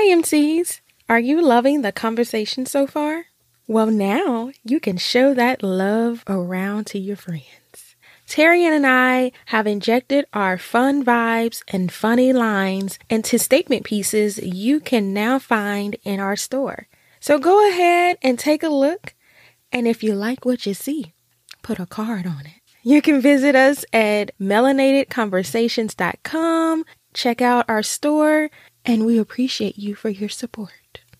Hi, MCs. Are you loving the conversation so far? Well, now you can show that love around to your friends. Tyrian and I have injected our fun vibes and funny lines into statement pieces you can now find in our store. So go ahead and take a look. And if you like what you see, put a card on it. You can visit us at melanatedconversations.com, check out our store, and we appreciate you for your support.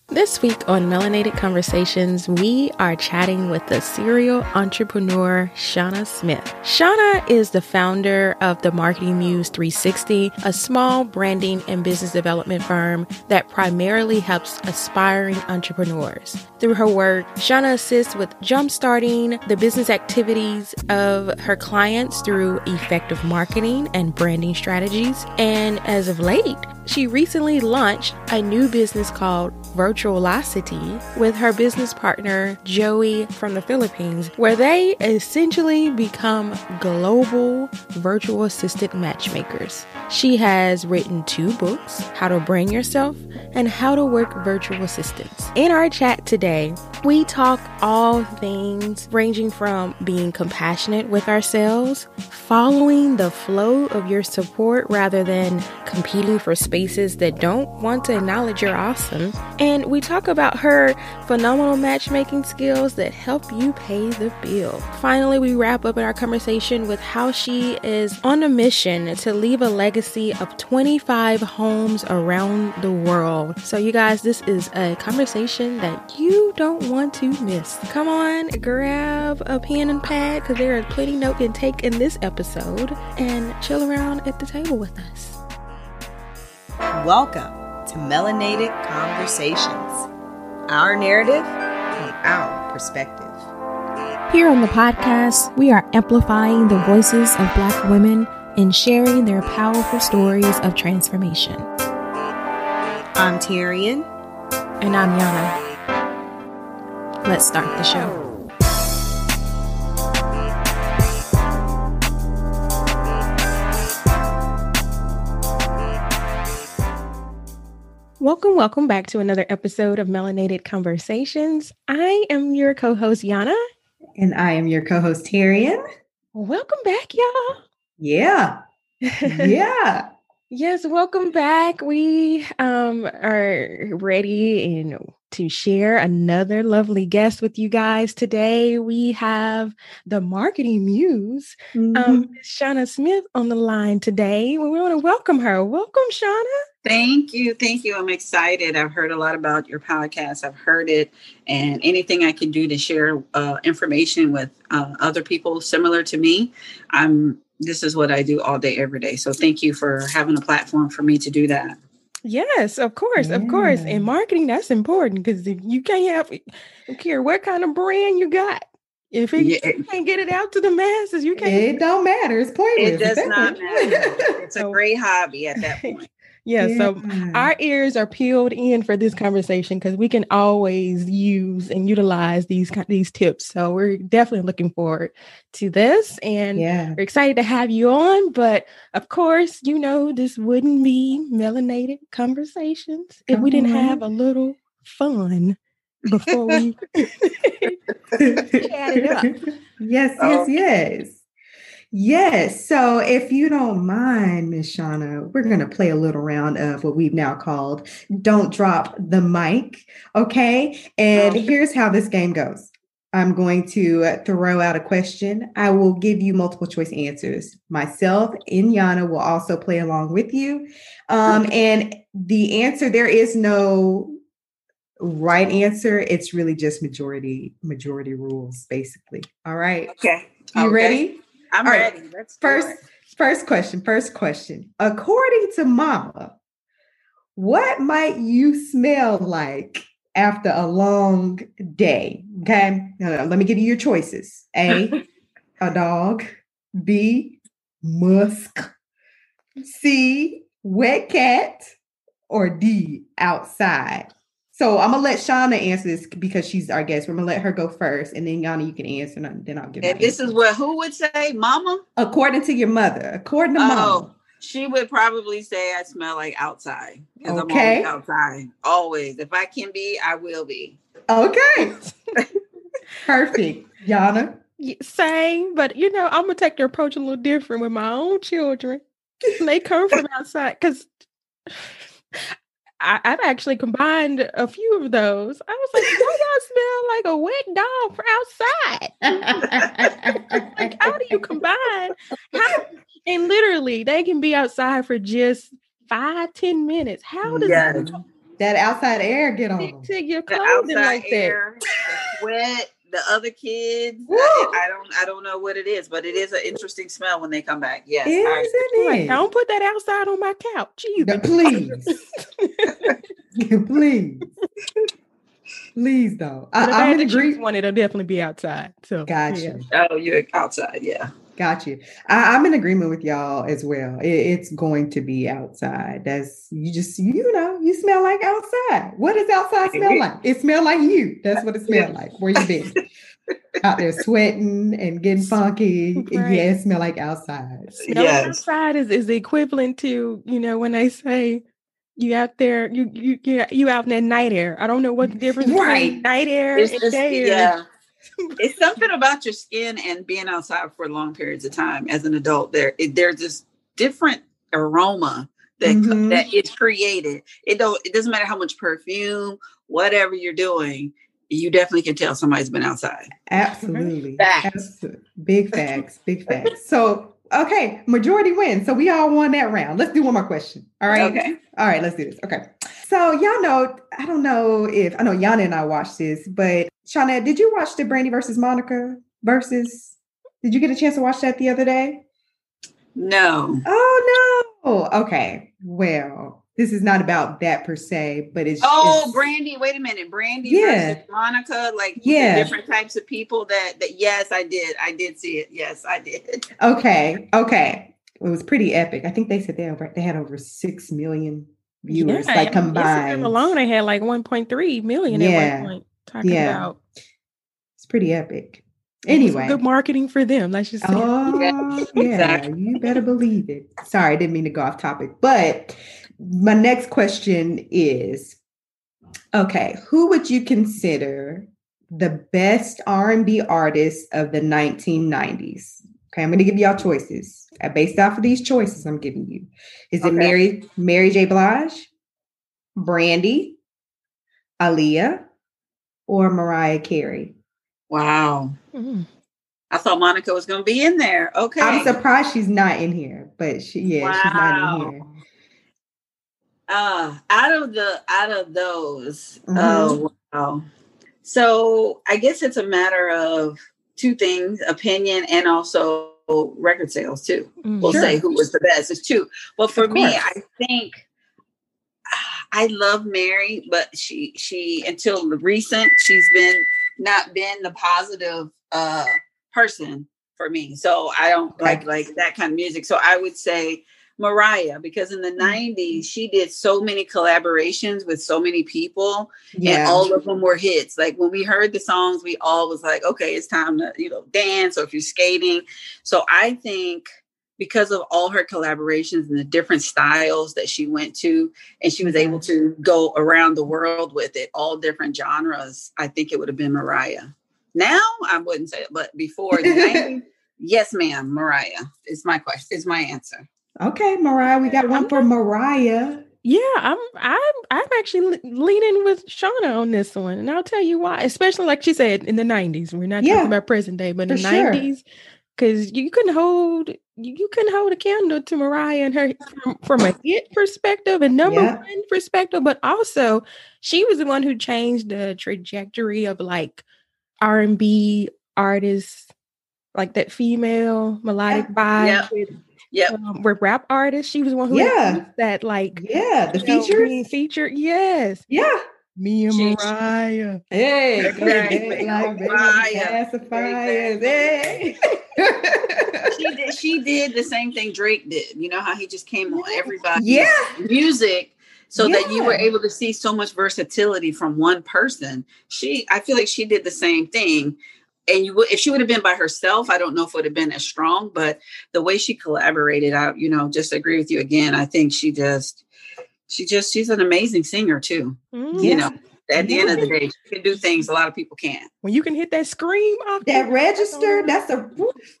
This week on Melanated Conversations, we are chatting with the serial entrepreneur Shauna Smith. Shauna is the founder of the Marketing Muse 360, a small branding and business development firm that primarily helps aspiring entrepreneurs. Through her work, Shauna assists with jumpstarting the business activities of her clients through effective marketing and branding strategies. And as of late, she recently launched a new business called Virtualocity with her business partner Joey from the Philippines, where they essentially become global virtual assistant matchmakers. She has written two books How to Brand Yourself and How to Work Virtual Assistants. In our chat today, we talk all things ranging from being compassionate with ourselves, following the flow of your support rather than competing for spaces that don't want to acknowledge you're awesome. And we talk about her phenomenal matchmaking skills that help you pay the bill. Finally, we wrap up in our conversation with how she is on a mission to leave a legacy of 25 homes around the world. So, you guys, this is a conversation that you don't want to miss. Come on, grab a pen and pad because there is plenty note and take in this episode and chill around at the table with us. Welcome to Melanated Conversations, our narrative from our perspective. Here on the podcast, we are amplifying the voices of Black women and sharing their powerful stories of transformation. I'm Tyrian. And I'm Yana. Let's start the show. Welcome, welcome back to another episode of Melanated Conversations. I am your co host, Yana. And I am your co host, Tyrian. Welcome back, y'all. Yeah. Yeah. yes, welcome back. We um, are ready and to share another lovely guest with you guys today. We have the marketing muse, um, mm-hmm. um, Shauna Smith, on the line today. We want to welcome her. Welcome, Shauna. Thank you. Thank you. I'm excited. I've heard a lot about your podcast. I've heard it, and anything I can do to share uh, information with uh, other people similar to me, I'm. This is what I do all day, every day. So thank you for having a platform for me to do that. Yes, of course, yeah. of course. And marketing, that's important because if you can't have, I don't care what kind of brand you got. If it, yeah. you can't get it out to the masses, you can't. It don't matter. It's pointless. It does not matter. It's a great hobby at that point yeah, yeah, so our ears are peeled in for this conversation because we can always use and utilize these these tips. So we're definitely looking forward to this, and yeah. we're excited to have you on. But of course, you know this wouldn't be melanated conversations if we didn't mm-hmm. have a little fun before we chat it up. Yes, yes, oh. yes. Yes. So if you don't mind, Miss Shauna, we're going to play a little round of what we've now called Don't Drop the Mic. Okay. And here's how this game goes. I'm going to throw out a question. I will give you multiple choice answers. Myself and Yana will also play along with you. Um, and the answer, there is no right answer. It's really just majority, majority rules, basically. All right. Okay. You okay. ready? I'm All ready. Right. Let's first, first question. First question. According to Mama, what might you smell like after a long day? Okay. Let me give you your choices. A, a dog. B, musk. C, wet cat. Or D, outside. So I'm gonna let Shauna answer this because she's our guest. We're gonna let her go first, and then Yana, you can answer, and then I'll give. And this answer. is what who would say, "Mama." According to your mother, according to oh, mom. She would probably say I smell like outside because Okay. I'm always outside. Always. If I can be, I will be. Okay. Perfect. Yana. Y- Same, but you know, I'm gonna take the approach a little different with my own children. They come from outside because I've actually combined a few of those. I was like, "Why y'all smell like a wet dog for outside?" like, how do you combine? How and literally, they can be outside for just five, ten minutes. How does Yes. that outside air get on stick to your The outside like that? air, the sweat, the other kids. I, I don't I don't know what it is, but it is an interesting smell when they come back. Yes. I- Isn't Like, it? don't put that outside on my couch. No, please. please. Please don't. I, But if I I'm had in to choose agreement. one, it'll definitely be outside. So Got yeah. you. oh, you're outside, yeah. Got you. I, I'm in agreement with y'all as well. It- it's going to be outside. That's you just you know you smell like outside. What does outside smell like? It smell like you. That's what it smell like. Where you been? Out there sweating and getting funky. Right. Yeah, it smell like outside. Smelling Yes. outside is, is equivalent to, you know, when they say you out there, you you you you out in that night air. I don't know what the difference Right. between night air It's and just, day air. yeah. it's something about your skin and being outside for long periods of time as an adult. There, it, there's this different aroma that Mhm. that is created. It don't. It doesn't matter how much perfume, whatever you're doing, you definitely can tell somebody's been outside. Absolutely. Facts. Abso- Big facts. Big facts. So okay, majority wins. So we all won that round. Let's do one more question. All right. Okay. All right, let's do this. Okay. So y'all know, I don't know if I know Yana and I watched this, but Shauna, did you watch the Brandy versus Monica versus? Did you get a chance to watch that the other day? No. Oh no. Okay. Well, this is not about that per se, but it's Oh, it's- Brandy. Wait a minute. Brandy Yeah. versus Monica. Like Yeah. different types of people that that. Yes, I did. I did see it. Yes, I did. Okay. Okay. It was pretty epic. I think they said they over they had over six million viewers, Yeah, like and Instagram alone, they had like 1.3 million Yeah. at one point. Talking Yeah. about It's pretty epic. it was some Anyway. good marketing for them. Let's just say. Oh, yeah, exactly. you better believe it. Sorry, I didn't mean to go off topic. But my next question is okay, who would you consider the best R&B artist of the 1990s? Okay, I'm going to give y'all choices. Uh, Based off of these choices I'm giving you. Is it Mary Mary J. Blige, Brandy, Aaliyah, or Mariah Carey? Wow. Mm. I thought Monica was going to be in there. Okay. I'm surprised she's not in here, but she yeah, she's not in here. Uh, out of the out of those, Mhm. oh wow. So I guess it's a matter of two things: opinion and also record sales too. Mm. We'll Sure. say who was the best. It's two. But for me. I think I love Mary, but she she until the recent she's been not been the positive uh person for me. So I don't Okay. like like that kind of music. So I would say Mariah because in the Mm-hmm. 90s she did so many collaborations with so many people and all of them were hits. Like when we heard the songs, we all was like, okay, it's time to, you know, dance or if you're skating. So I think because of all her collaborations and the different styles that she went to, and she was Mhm. able to go around the world with it, all different genres, I think it would have been Mariah. Now I wouldn't say it, but before the 90s, yes, ma'am, Mariah is my question, is my answer. Okay, Mariah, we got one for Mariah. Yeah, I'm I'm I'm actually leaning with Shauna on this one, and I'll tell you why. Especially like she said in the '90s, we're not Yeah, talking about present day, but in the sure. '90s, because you couldn't hold you, couldn't hold a candle to Mariah and her from, from a hit perspective and number Yeah. one perspective, but also she was the one who changed the trajectory of like R and B artists, like that female melodic vibe. Yep. With, Yep. um, with rap artists, she was the one who Yeah. that like Yeah, the you know, features. featured. Yes, Yeah. me and She- Hey, Mariah. Exactly. like Mariah. pacifiers. Hey. she did she did the same thing Drake did. You know how he just came on everybody. Yeah. music so that you were able to see so much versatility from one person. She I feel like she did the same thing and you would if she would have been by herself, I don't know if it would have been as strong. But the way she collaborated, I you know just agree with you again. I think she just she just she's an amazing singer too. Mm-hmm. You know, at the yeah. end of the day, she can do things a lot of people can't. When you can hit that scream off that the- register, that's a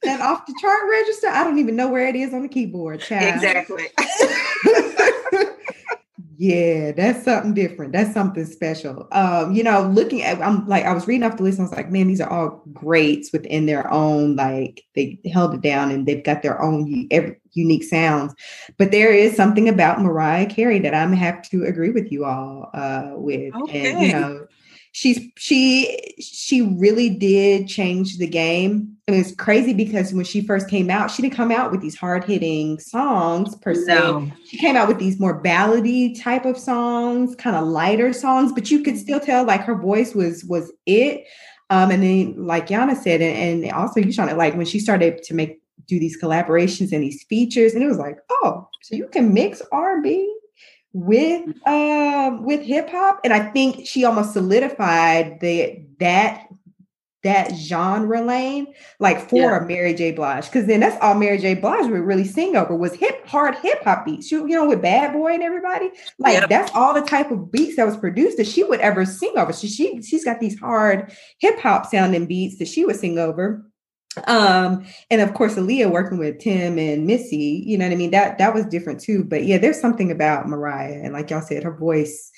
that off the chart register. I don't even know where it is on the keyboard. Child. Exactly. Yeah, that's something different. That's something special. Um, you know, looking at I'm like I was reading off the list and I was like, man, these are all greats within their own, like they held it down and they've got their own unique sounds. But there is something about Mariah Carey that I'm have to agree with you all uh with. Okay. And you know, she's she she really did change the game. And it's crazy because when she first came out, she didn't come out with these hard hitting songs per se. No. She came out with these more ballady type of songs, kind of lighter songs, but you could still tell like her voice was was it. Um, and then like Yana said, and, and also you Shauna, like when she started to make do these collaborations and these features, and it was like, oh, so you can mix R and B with um with hip hop and i think she almost solidified the that that genre lane like for yeah. mary j. Blige because then that's all mary j. Blige would really sing over was hip hard hip hop beats. You, you know with bad boy and everybody? Like yep. that's all the type of beats that was produced that she would ever sing over. So she she's got these hard hip hop sounding beats that she would sing over. Um and of course Aaliyah working with Tim and Missy you know what I mean? That that was different too. But yeah there's something about Mariah and like y'all said her voice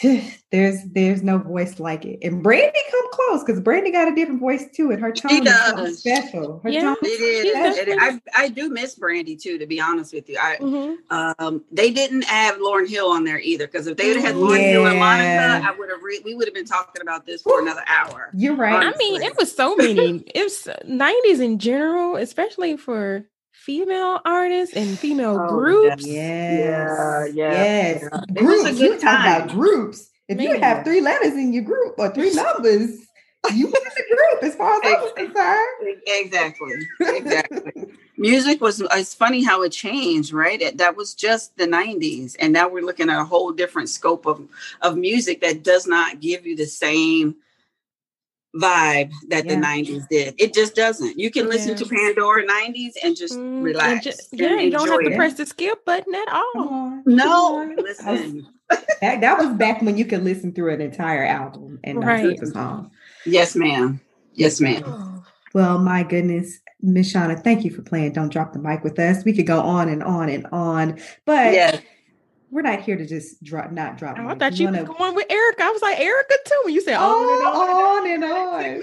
there's there's no voice like it. And Brandy come close because Brandy got a different voice too, and her tone is special. Her yeah, tone it is. It is. I, I do miss Brandy too, to be honest with you. I mm-hmm. um they didn't have Lauryn Hill on there either because if they would have had Lauryn yeah. Hill and Monica, I would have re- we would have been talking about this for another hour. You're right. Honestly. I mean, it was so many. it was 90s in general, especially for female artists and female oh, groups. Yes. Yeah, yeah. Yes. Yeah. Groups. You talk about groups. If Man. you have three letters in your group or three numbers, you in the group as far as I'm concerned. Exactly. Exactly. Music was it's funny how it changed, right? It, that was just the 90s. And now we're looking at a whole different scope of, of music that does not give you the same vibe that yeah. the 90s did. It just doesn't. You can listen yeah. to Pandora 90s and just mm, relax. And just, yeah, you don't have to press the skip button at all. No, listen. that, that, was back when you could listen through an entire album and not right. just a song. Yes, ma'am. Yes, ma'am. Well, my goodness, Miss Shauna, thank you for playing Don't Drop the Mic with us. We could go on and on and on, but yes we're not here to just drop, not drop. Oh, I thought you were going with Erykah. I was like Erykah too. When you said oh, on and on, on and on.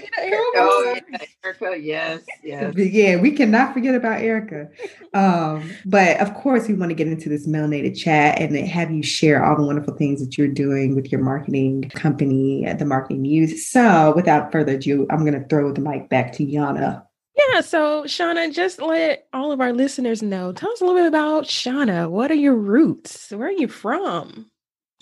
Oh, yeah, Erykah, yes, yes. yeah, we cannot forget about Erykah. Um, but of course, we want to get into this melanated chat and have you share all the wonderful things that you're doing with your marketing company, the Marketing Muse. So, without further ado, I'm going to throw the mic back to Yana. Yeah, so Shauna, just let all of our listeners know. Tell us a little bit about Shauna. What are your roots? Where are you from?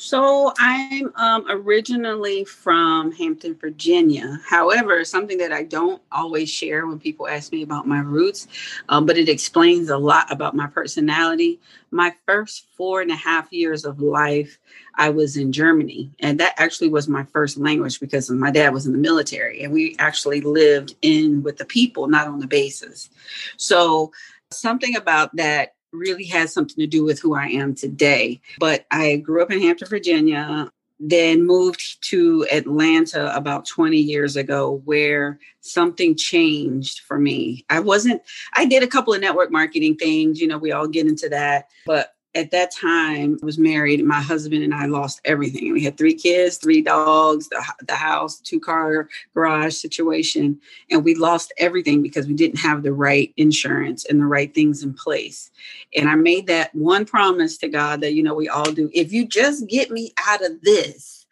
So I'm um, originally from Hampton, Virginia. However, something that I don't always share when people ask me about my roots, um, but it explains a lot about my personality. My first four and a half years of life, I was in Germany, and that actually was my first language because my dad was in the military, and we actually lived in with the people, not on the bases. So something about that really has something to do with who I am today. But I grew up in Hampton, Virginia, then moved to Atlanta about 20 years ago where something changed for me. I wasn't, I did a couple of network marketing things, you know, we all get into that, but at that time I was married my husband and i lost everything. We had three kids three dogs the, the house two car garage situation and we lost everything because we didn't have the right insurance and the right things in place. And i made that one promise to god that you know we all do if you just get me out of this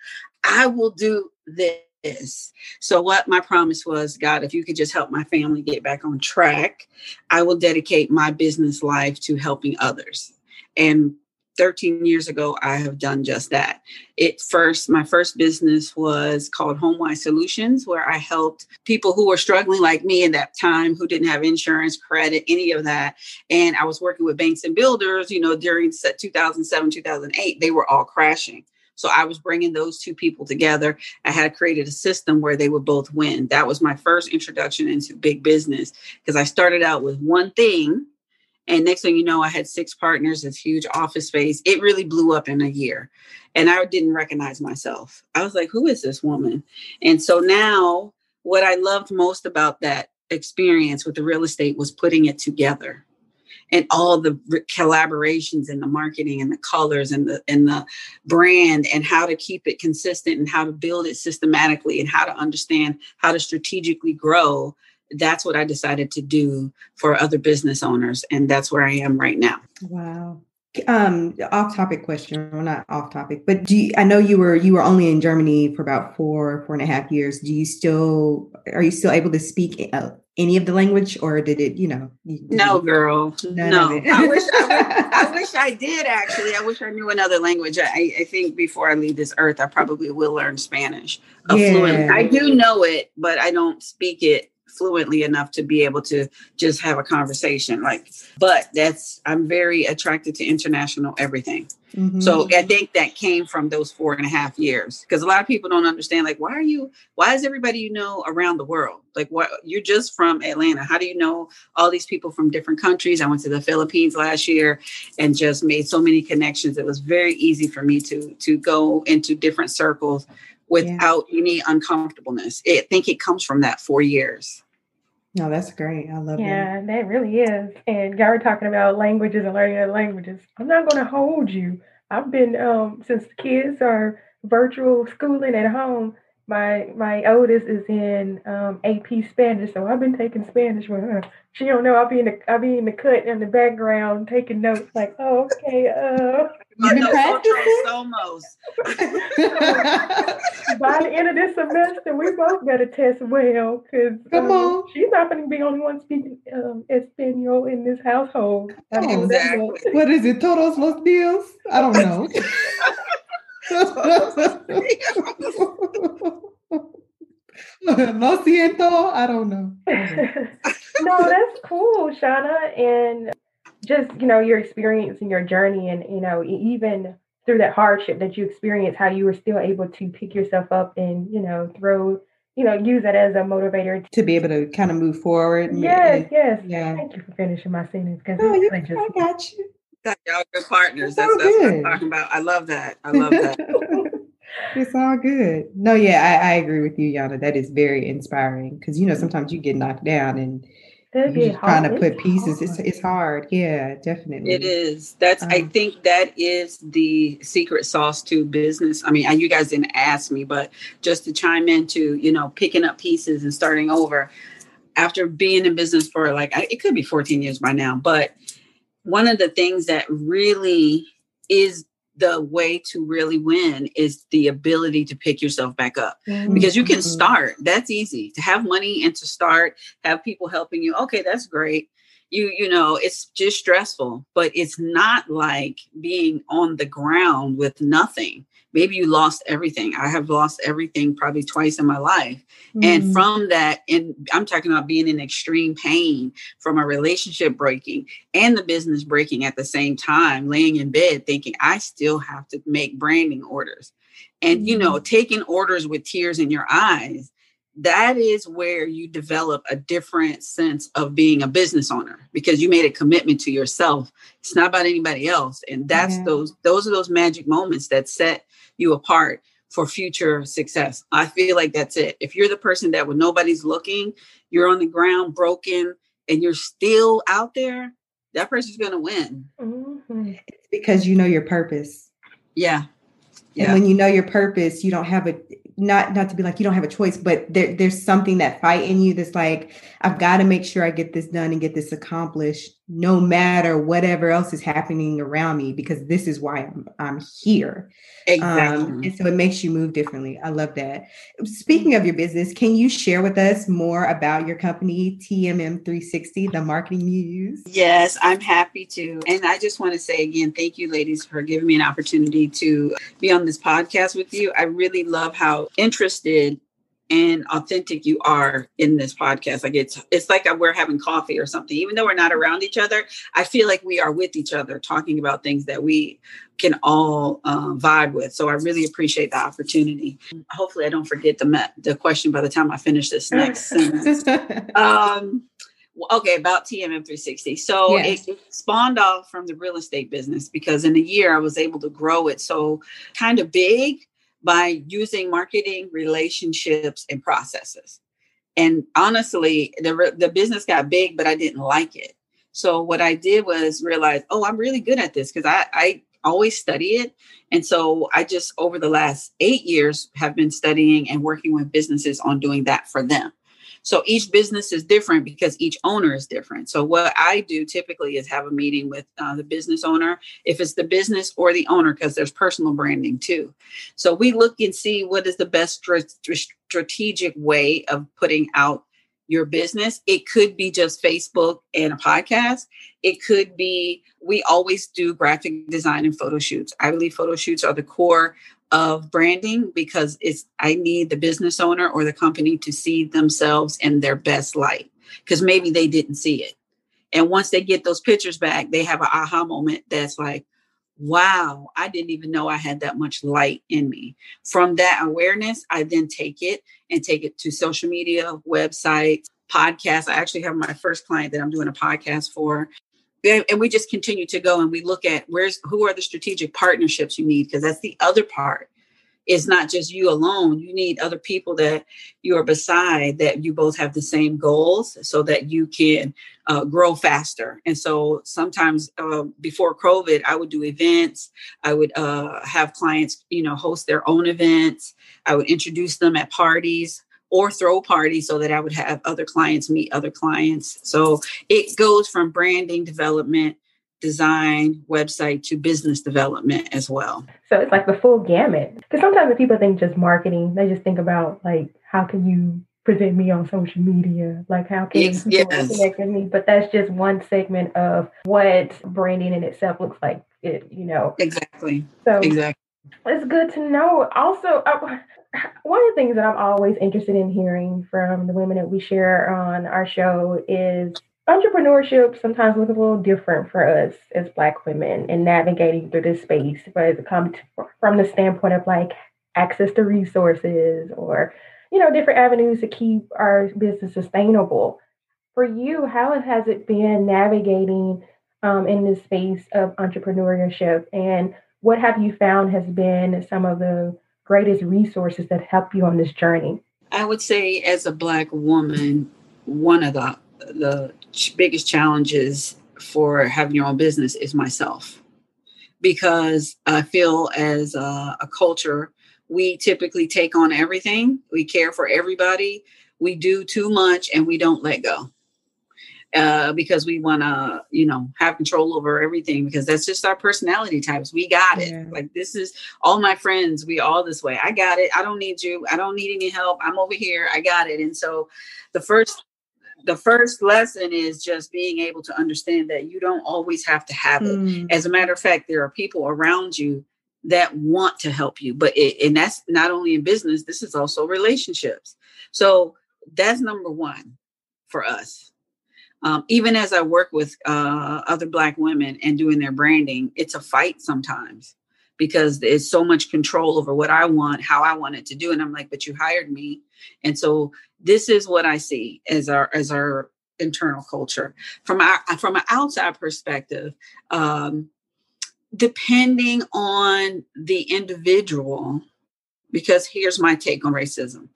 i will do this. So what my promise was god if you could just help my family get back on track i will dedicate my business life to helping others and 13 years ago, I have done just that. It first, my first business was called HomeWise Solutions, where I helped people who were struggling like me in that time, who didn't have insurance, credit, any of that. And I was working with banks and builders, you know, during 2007, 2008, they were all crashing. So I was bringing those two people together. I had created a system where they would both win. That was my first introduction into big business because I started out with one thing. And next thing you know, I had six partners, this huge office space. It really blew up in a year. And I didn't recognize myself. I was like, who is this woman? And so now, what I loved most about that experience with the real estate was putting it together and all the collaborations and the marketing and the colors and the and the brand and how to keep it consistent and how to build it systematically and how to understand how to strategically grow that's what i decided to do for other business owners and that's where i am right now. Wow. Um off topic question well not off topic but do you, i know you were you were only in germany for about four four and a half years. Do you still are you still able to speak uh, any of the language or did it you know no girl. No. I wish I, I, wish I did actually. I wish i knew another language. I, I think before i leave this earth i probably will learn spanish yeah. fluently i do know it but i don't speak it fluently enough to be able to just have a conversation like but that's i'm very attracted to international everything mm-hmm. so i think that came from those four and a half years because a lot of people don't understand like why are you why is everybody you know around the world like what you're just from atlanta how do you know all these people from different countries i went to the philippines last year and just made so many connections it was very easy for me to to go into different circles without yeah. any uncomfortableness. I think it comes from that four years. No, that's great. I love yeah, that. that really is. And y'all were talking about languages and learning other languages. I'm not going to hold you. I've been um since the kids are virtual schooling at home. My my oldest is in um, AP Spanish, so I've been taking Spanish with her. She don't know I'll be in the I'll be in the cut in the background taking notes. Like, oh, okay, uh. You've been practicing? Almost. By the end of this semester, we both got to test well because um, on. she's not going to be the only one speaking um, Espanol in this household. Exactly. What is it? Todos los días? I don't know. no siento. I don't know. no, that's cool, Shauna. And just you know your experience and your journey and you know even through that hardship that you experienced how you were still able to pick yourself up and you know throw you know use that as a motivator to be able to kind of move forward yes yes. yeah. Thank you for finishing my sentence because oh, you, just, i got you. Y'all good partners. That's, that's, that's what i'm talking about. I love that. I love that. It's all good. No yeah I, I agree with you yana. That is very inspiring because you know sometimes you get knocked down and you're trying to put pieces. It's it's hard. Yeah, definitely. It is. That's. Um, I think that is the secret sauce to business. I mean, you guys didn't ask me, but just to chime into, you know, picking up pieces and starting over after being in business for like it could be 14 years by now, but one of the things that really is the way to really win is the ability to pick yourself back up mm-hmm. because you can mm-hmm. start that's easy to have money and to start have people helping you okay that's great you you know it's just stressful but it's not like being on the ground with nothing maybe you lost everything. I have lost everything probably twice in my life. Mm-hmm. And from that, and I'm talking about being in extreme pain from a relationship breaking and the business breaking at the same time, laying in bed thinking I still have to make branding orders. And, mm-hmm. you know, mm-hmm. taking orders with tears in your eyes that is where you develop a different sense of being a business owner because you made a commitment to yourself it's not about anybody else and that's yeah. those those are those magic moments that set you apart for future success. I feel like that's it. If you're the person that when nobody's looking, you're on the ground broken and you're still out there, that person's going to win. Mm-hmm. It's because you know your purpose. Yeah. yeah. And when you know your purpose, you don't have a not not to be like you don't have a choice, but there, there's something that fight in you that's like I've got to make sure I get this done and get this accomplished, no matter whatever else is happening around me, because this is why I'm I'm here. Exactly. Um, and so it makes you move differently. I love that. Speaking of your business, can you share with us more about your company, TMM 360, the Marketing Muse? Yes, I'm happy to. And I just want to say again, thank you, ladies, for giving me an opportunity to be on this podcast with you. I really love how interested and authentic you are in this podcast. Like it's it's like we're having coffee or something. Even though we're not around each other, I feel like we are with each other, talking about things that we can all uh, vibe with. So I really appreciate the opportunity. Hopefully, I don't forget the the question by the time I finish this next sentence. Um, okay, about TMM 360. So yes. it, it, spawned off from the real estate business because in a year I was able to grow it so kind of big by using marketing, relationships, and processes. And honestly, the, the business got big, but I didn't like it. So what I did was realize, oh, I'm really good at this because I, I always study it. And so I just over the last eight years have been studying and working with businesses on doing that for them. So each business is different because each owner is different. So what I do typically is have a meeting with uh, the business owner, if it's the business or the owner, because there's personal branding too. So we look and see what is the best strategic way of putting out your business. It could be just Facebook and a podcast. It could be, we always do graphic design and photo shoots. I believe photo shoots are the core of branding because it's I need the business owner or the company to see themselves in their best light because maybe they didn't see it. And once they get those pictures back, they have an aha moment that's like, wow, I didn't even know I had that much light in me. From that awareness, I then take it and take it to social media, websites, podcasts. I actually have my first client that I'm doing a podcast for and we just continue to go and we look at where's who are the strategic partnerships you need? Because that's the other part. It's not just you alone. You need other people that you are beside that you both have the same goals so that you can uh, grow faster. And so sometimes uh, before covid i would do events. I would uh, have clients you know host their own events. I would introduce them at parties or throw parties so that I would have other clients meet other clients. So it goes from branding development, design, website to business development as well. So it's like the full gamut. Because sometimes when people think just marketing, they just think about like how can you present me on social media? Like how can yes, people connect with me? But that's just one segment of what branding in itself looks like. It, you know. Exactly. So exactly. It's good to know. Also, uh, one of the things that I'm always interested in hearing from the women that we share on our show is entrepreneurship sometimes looks a little different for us as Black women in navigating through this space, but it comes from the standpoint of like access to resources or, you know, different avenues to keep our business sustainable. For you, how has it been navigating um, in this space of entrepreneurship? And what have you found has been some of the greatest resources that help you on this journey? I would say, as a Black woman, one of the the biggest challenges for having your own business is myself, because I feel as a, a culture we typically take on everything. We care for everybody. We do too much, and we don't let go uh, because we want to, you know, have control over everything because that's just our personality types. We got it. Yeah. Like this is all my friends. We all this way. I got it. I don't need you. I don't need any help. I'm over here. I got it. And so, the first the first lesson is just being able to understand that you don't always have to have it. Mm. As a matter of fact, there are people around you that want to help you, but it, and that's not only in business. This is also relationships. So that's number one for us um, even as I work with uh, other Black women and doing their branding, it's a fight sometimes because there's so much control over what I want, how I want it to do, and I'm like, but you hired me, and so this is what I see as our as our internal culture from our from an outside perspective. Um, depending on the individual, because here's my take on racism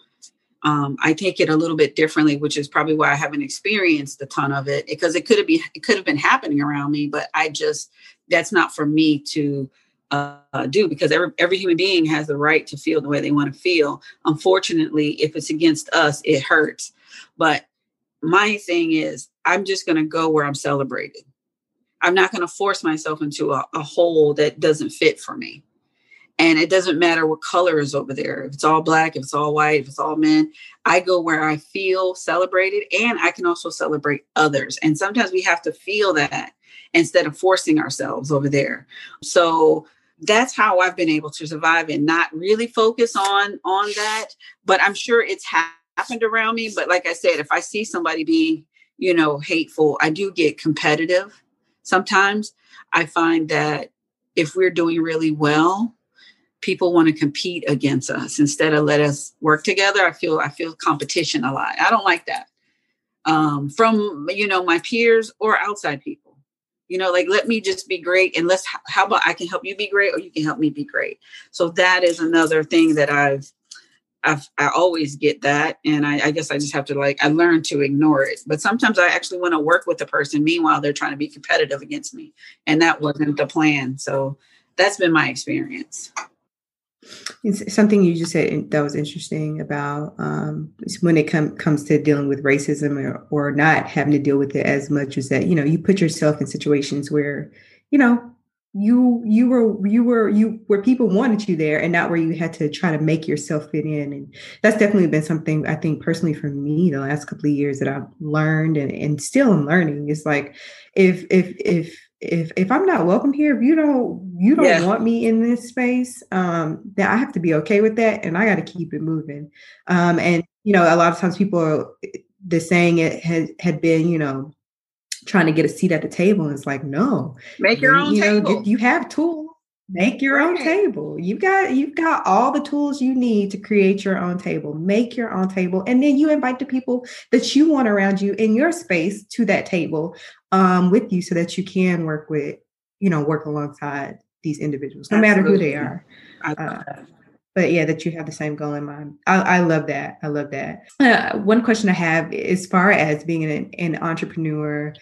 um, I take it a little bit differently, which is probably why I haven't experienced a ton of it because it could have been it could have been happening around me, but I just that's not for me to uh, do because every every human being has the right to feel the way they want to feel. Unfortunately, if it's against us, it hurts. But my thing is, I'm just going to go where I'm celebrated. I'm not going to force myself into a, a hole that doesn't fit for me. And it doesn't matter what color is over there. If it's all black, if it's all white, if it's all men, I go where I feel celebrated and I can also celebrate others. And sometimes we have to feel that instead of forcing ourselves over there. So that's how I've been able to survive and not really focus on on that. But I'm sure it's happened around me. But like I said, if I see somebody being, you know, hateful, I do get competitive. Sometimes I find that if we're doing really well, people want to compete against us instead of let us work together. I feel I feel competition a lot. I don't like that um, from you know my peers or outside people. You know, like let me just be great, and let's. How about I can help you be great, or you can help me be great. So that is another thing that I've I've, I always get that. And I, I, guess I just have to like, I learn to ignore it. But sometimes I actually want to work with the person. Meanwhile, they're trying to be competitive against me. And that wasn't the plan. So that's been my experience. It's something you just said that was interesting about um, when it com- comes to dealing with racism or, or not having to deal with it as much as that, you know, you put yourself in situations where, you know, you you were you were you where people wanted you there and not where you had to try to make yourself fit in. And that's definitely been something i think personally for me the last couple of years that i've learned and, and still am learning. Is like if if if if if i'm not welcome here if you don't you don't yeah. want me in this space um then i have to be okay with that and i got to keep it moving um and you know a lot of times people are the saying it had had been you know trying to get a seat at the table. And it's like, no, make your own you table. Know, you have tools. Make your own table. You've got you've got all the tools you need to create your own table. Make your own table, and then you invite the people that you want around you in your space to that table um, with you, so that you can work with, you know, work alongside these individuals, no Absolutely. matter who they are. Uh, but yeah, that you have the same goal in mind. I, I love that. I love that. Uh, one question I have, as far as being an, an, entrepreneur,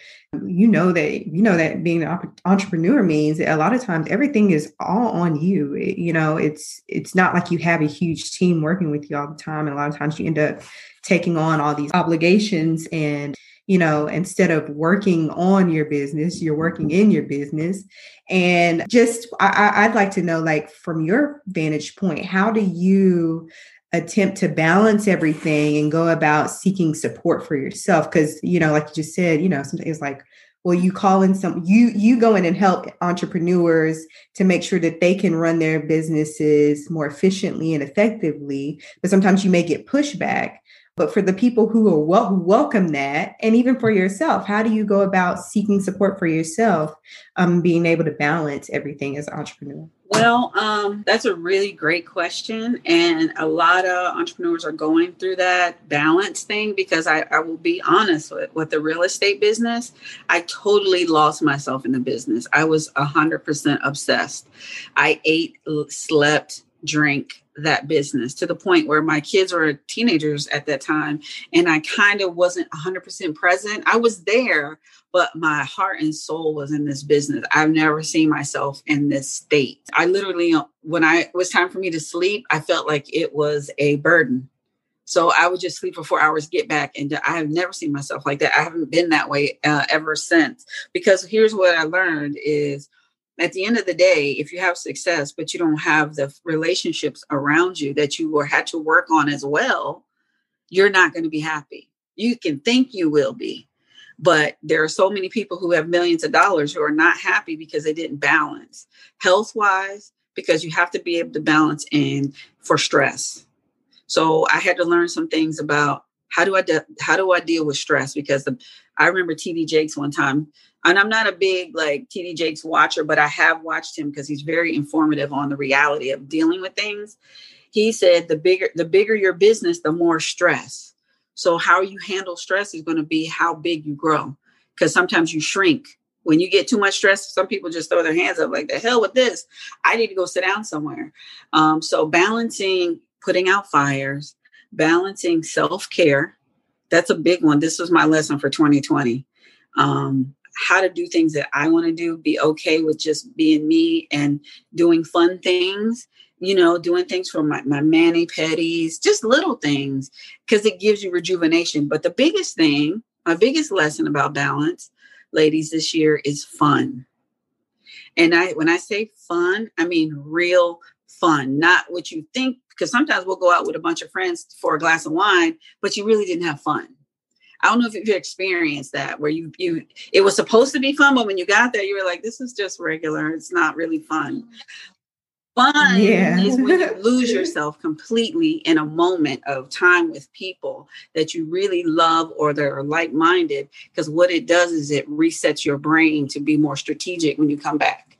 you know that you know that being an entrepreneur means a lot of times everything is all on you. It, you know, it's it's not like you have a huge team working with you all the time, and a lot of times you end up taking on all these obligations and you know, instead of working on your business, you're working in your business. And just, I, would like to know, like, from your vantage point, how do you attempt to balance everything and go about seeking support for yourself? Because, you know, like you just said, you know, sometimes it's like, well you call in some you you go in and help entrepreneurs to make sure that they can run their businesses more efficiently and effectively but sometimes you may get pushback but for the people who are who welcome that and even for yourself how do you go about seeking support for yourself um, being able to balance everything as an entrepreneur? Well um, that's a really great question and a lot of entrepreneurs are going through that balance thing because i, I will be honest with, with the real estate business i totally lost myself in the business. I was 100% obsessed. I ate slept drink that business to the point where my kids were teenagers at that time and I kind of wasn't 100% present. I was there, but my heart and soul was in this business. I've never seen myself in this state. I literally, uh, when I it was time for me to sleep, I felt like it was a burden. So I would just sleep for four hours, get back, and I have never seen myself like that. I haven't been that way uh, ever since. Because here's what I learned: is at the end of the day, if you have success, but you don't have the relationships around you that you were had to work on as well, you're not going to be happy. You can think you will be, but there are so many people who have millions of dollars who are not happy because they didn't balance health wise, because you have to be able to balance and for stress. So I had to learn some things about how do I de- how do I deal with stress because the, I remember TD Jakes one time and I'm not a big like TD Jakes watcher, but I have watched him because he's very informative on the reality of dealing with things. He said the bigger the bigger your business, the more stress. So how you handle stress is going to be how big you grow. Because sometimes you shrink. When you get too much stress, some people just throw their hands up like the hell with this. I need to go sit down somewhere. Um, so balancing putting out fires, balancing self-care. That's a big one. This was my lesson for 2020. Um, how to do things that I want to do, be okay with just being me and doing fun things, you know, doing things for my, my mani pedis, just little things, because it gives you rejuvenation. But the biggest thing, my biggest lesson about balance, ladies, this year is fun. And I when I say fun, I mean real fun, not what you think, because sometimes we'll go out with a bunch of friends for a glass of wine, but you really didn't have fun I don't know if you've experienced that where you you it was supposed to be fun, but when you got there, you were like, this is just regular. It's not really fun. fun yeah. is when you lose yourself completely in a moment of time with people that you really love or that are like-minded because what it does is it resets your brain to be more strategic when you come back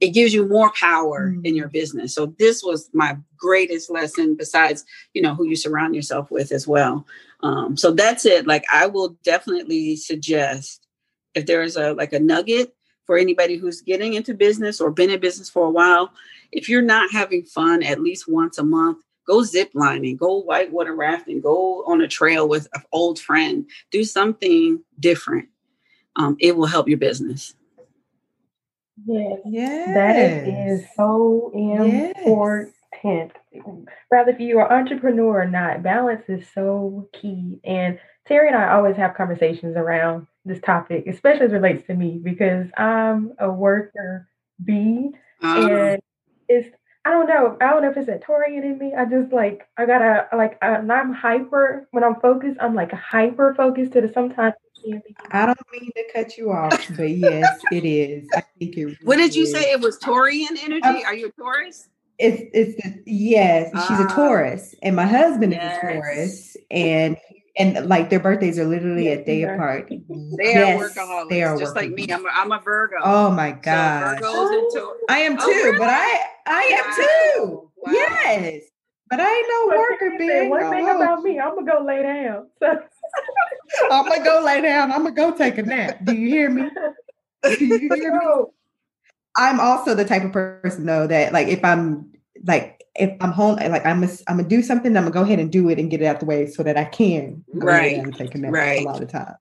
it gives you more power mm-hmm. in your business. So this was my greatest lesson besides you know who you surround yourself with as well. Um, so that's it. Like i will definitely suggest if there is a like a nugget for anybody who's getting into business or been in business for a while if you're not having fun at least once a month go zip lining go whitewater rafting go on a trail with an old friend. Do something different. Um, it will help your business Yes. yes. That is so important. Yes. Rather if you are entrepreneur or not, balance is so key. And Terry and I always have conversations around this topic, especially as relates to me, because I'm a worker bee. Um. And it's I don't know. I don't know if it's a Taurian in me. I just like I gotta like I'm hyper when I'm focused. I'm like hyper focused to the sometimes I don't mean to cut you off, but yes, it is. I think it. Really what did you is. say? It was Taurian energy. Um, Are you a Taurus? It's it's yes. She's a ah. Taurus, and my husband yes. is a Taurus, and and like their birthdays are literally a day apart. They yes, are workaholics, they are just like me. I'm a, I'm a Virgo. Oh my god, so I am oh, too, oh, really? but I I am too. Wow. Yes, but I ain't no worker bee. One thing oh. about me, I'm gonna go lay down. I'm gonna go lay down. I'm gonna go take a nap. Do you hear me? Do you hear me? I'm also the type of person though that like if I'm like if I'm home like I'm a, I'm gonna do something, I'm gonna go ahead and do it and get it out the way so that I can right and take a nap right. a lot of time.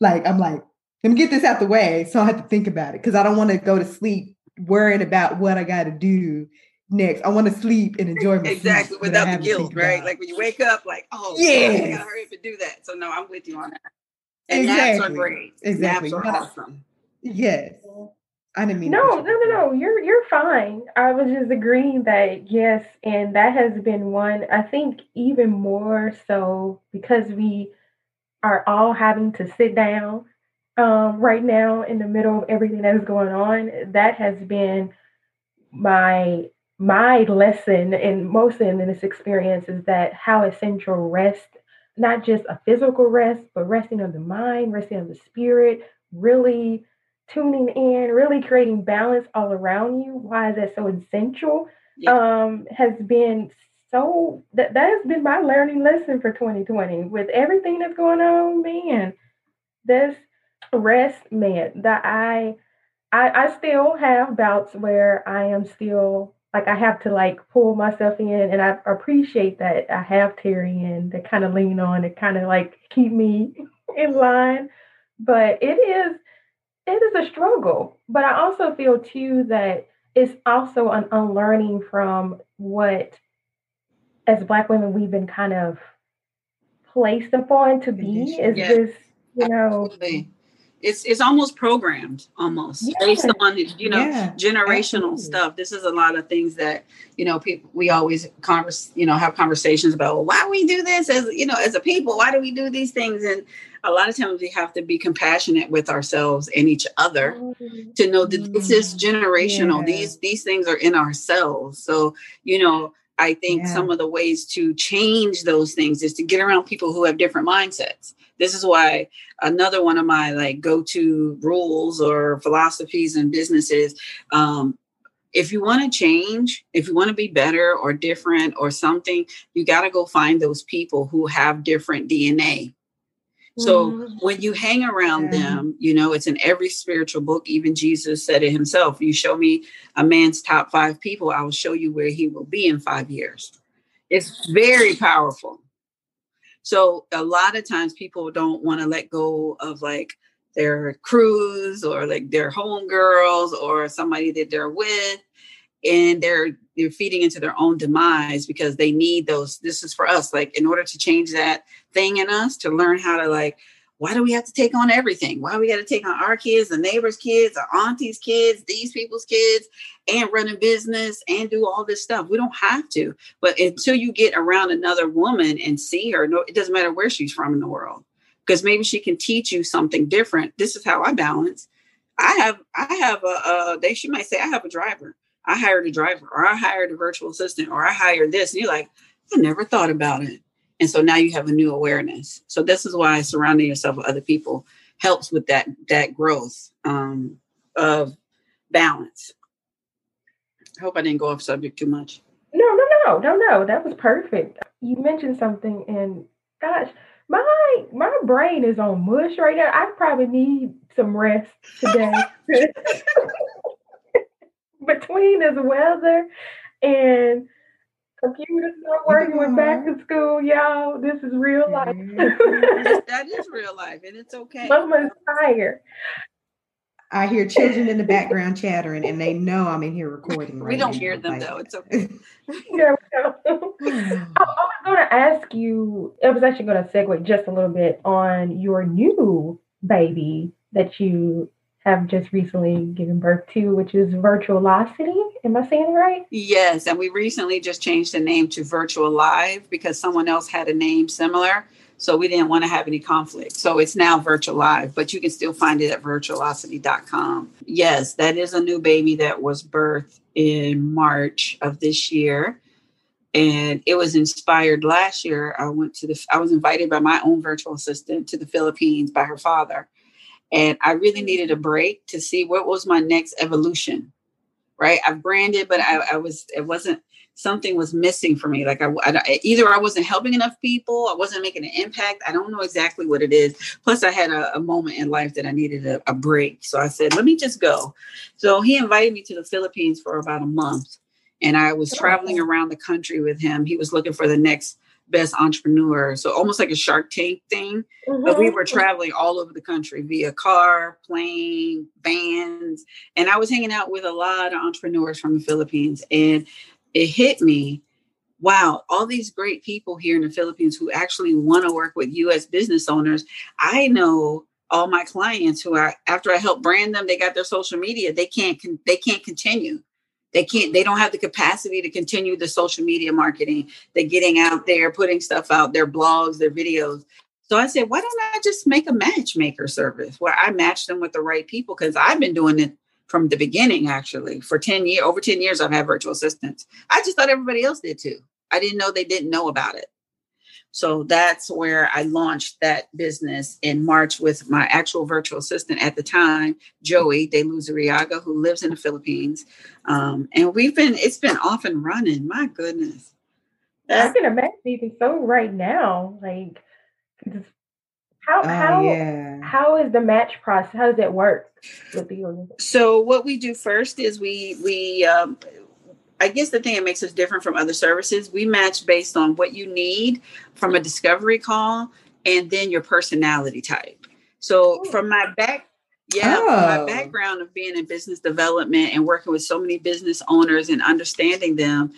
Like I'm like, let me get this out the way so I have to think about it because I don't want to go to sleep worrying about what I got to do next. I want to sleep and enjoy my exactly sleep, without the guilt, right? Like when you wake up, like oh yeah, I gotta hurry up and do that. So no, I'm with you on that. And exactly. naps are great. Exactly. Naps are awesome. Yes. I didn't mean no, no, no, no. You're you're fine. I was just agreeing that yes, and that has been one. I think even more so because we are all having to sit down um, right now in the middle of everything that is going on. That has been my my lesson and mostly in this experience is that how essential rest, not just a physical rest, but resting of the mind, resting of the spirit, really tuning in, really creating balance all around you. Why is that so essential? Yeah. Um, has been so that that has been my learning lesson for 2020 with everything that's going on, man. This rest, man, that I I, I still have bouts where I am still like I have to like pull myself in and I appreciate that I have Terry in to kind of lean on to kind of like keep me in line. But it is it is a struggle. But I also feel too that it's also an unlearning from what as black women we've been kind of placed upon to be is yeah. this, you know Absolutely it's it's almost programmed almost yeah. based on you know yeah. generational Absolutely. stuff this is a lot of things that you know people we always converse you know have conversations about well, why we do this as you know as a people why do we do these things and a lot of times we have to be compassionate with ourselves and each other mm-hmm. to know that this is mm-hmm. generational yeah. these these things are in ourselves so you know I think yeah. some of the ways to change those things is to get around people who have different mindsets. This is why another one of my like go-to rules or philosophies in business is um, if you want to change, if you want to be better or different or something, you got to go find those people who have different DNA so mm-hmm. when you hang around yeah. them, you know, it's in every spiritual book. Even Jesus said it himself. You show me a man's top five people, I will show you where he will be in five years. It's very powerful. So a lot of times people don't want to let go of like their crews or like their homegirls or somebody that they're with and they're they're feeding into their own demise because they need those this is for us like in order to change that thing in us to learn how to like why do we have to take on everything? Why we got to take on our kids the neighbors kids our aunties kids these people's kids and run a business and do all this stuff? We don't have to but until you get around another woman and see her no it doesn't matter where she's from in the world because maybe she can teach you something different. This is how i balance. I have i have a, a they she might say i have a driver I hired a driver, or I hired a virtual assistant, or I hired this. And you're like, I never thought about it. And so now you have a new awareness. So this is why surrounding yourself with other people helps with that that growth um, of balance. I hope I didn't go off subject too much. No, no, no, no, no. That was perfect. You mentioned something, and gosh, my my brain is on mush right now. I probably need some rest today. Between this weather and computers not working with back to school, y'all. This is real mm-hmm. life. that is real life, and it's okay. Mama's tired. I hear children in the background chattering, and they know I'm in here recording. Right we don't now. hear them like, though. It's okay. There we go. I was going to ask you. I was actually going to segue just a little bit on your new baby that you have just recently given birth to, which is Virtualocity. Am I saying it right? Yes, and we recently just changed the name to Virtual Live because someone else had a name similar. So we didn't want to have any conflict. So it's now Virtual Live, but you can still find it at virtualocity.com. Yes, that is a new baby that was birthed in March of this year. And it was inspired last year. I went to the, I was invited by my own virtual assistant to the Philippines by her father. And I really mm-hmm. needed a break to see what was my next evolution. Right. I've branded, but I, I was, it wasn't, something was missing for me. Like I, I, either I wasn't helping enough people, I wasn't making an impact. I don't know exactly what it is. Plus, I had a, a moment in life that I needed a, a, break. So I said, let me just go. So he invited me to the Philippines for about a month, and I was oh, traveling around the country with him. He was looking for the next best entrepreneur. So almost like a Shark Tank thing. Mm-hmm. But we were traveling all over the country via car, plane, vans. And I was hanging out with a lot of entrepreneurs from the Philippines. And it hit me wow, all these great people here in the Philippines who actually want to work with US business owners. I know all my clients who are after I help brand them, they got their social media, they can't they can't continue. They can't they don't have the capacity to continue the social media marketing, the getting out there, putting stuff out, their blogs, their videos. So I said, why don't I just make a matchmaker service where I match them with the right people? Because I've been doing it from the beginning, actually. For 10 years, over 10 years, I've had virtual assistants. I just thought everybody else did too. I didn't know they didn't know about it. So that's where I launched that business in March with my actual virtual assistant at the time, Joey De Luzuriaga, who lives in the Philippines. Um, and we've been, it's been off and running. My goodness. That's, I can imagine even so right now. Like, how, uh, how, yeah. how is the match process? How does it work? with the organization? So what we do first is we we um, I guess the thing that makes us different from other services, we match based on what you need from a discovery call and then your personality type. So from my back yeah, oh. my background of being in business development and working with so many business owners and understanding them,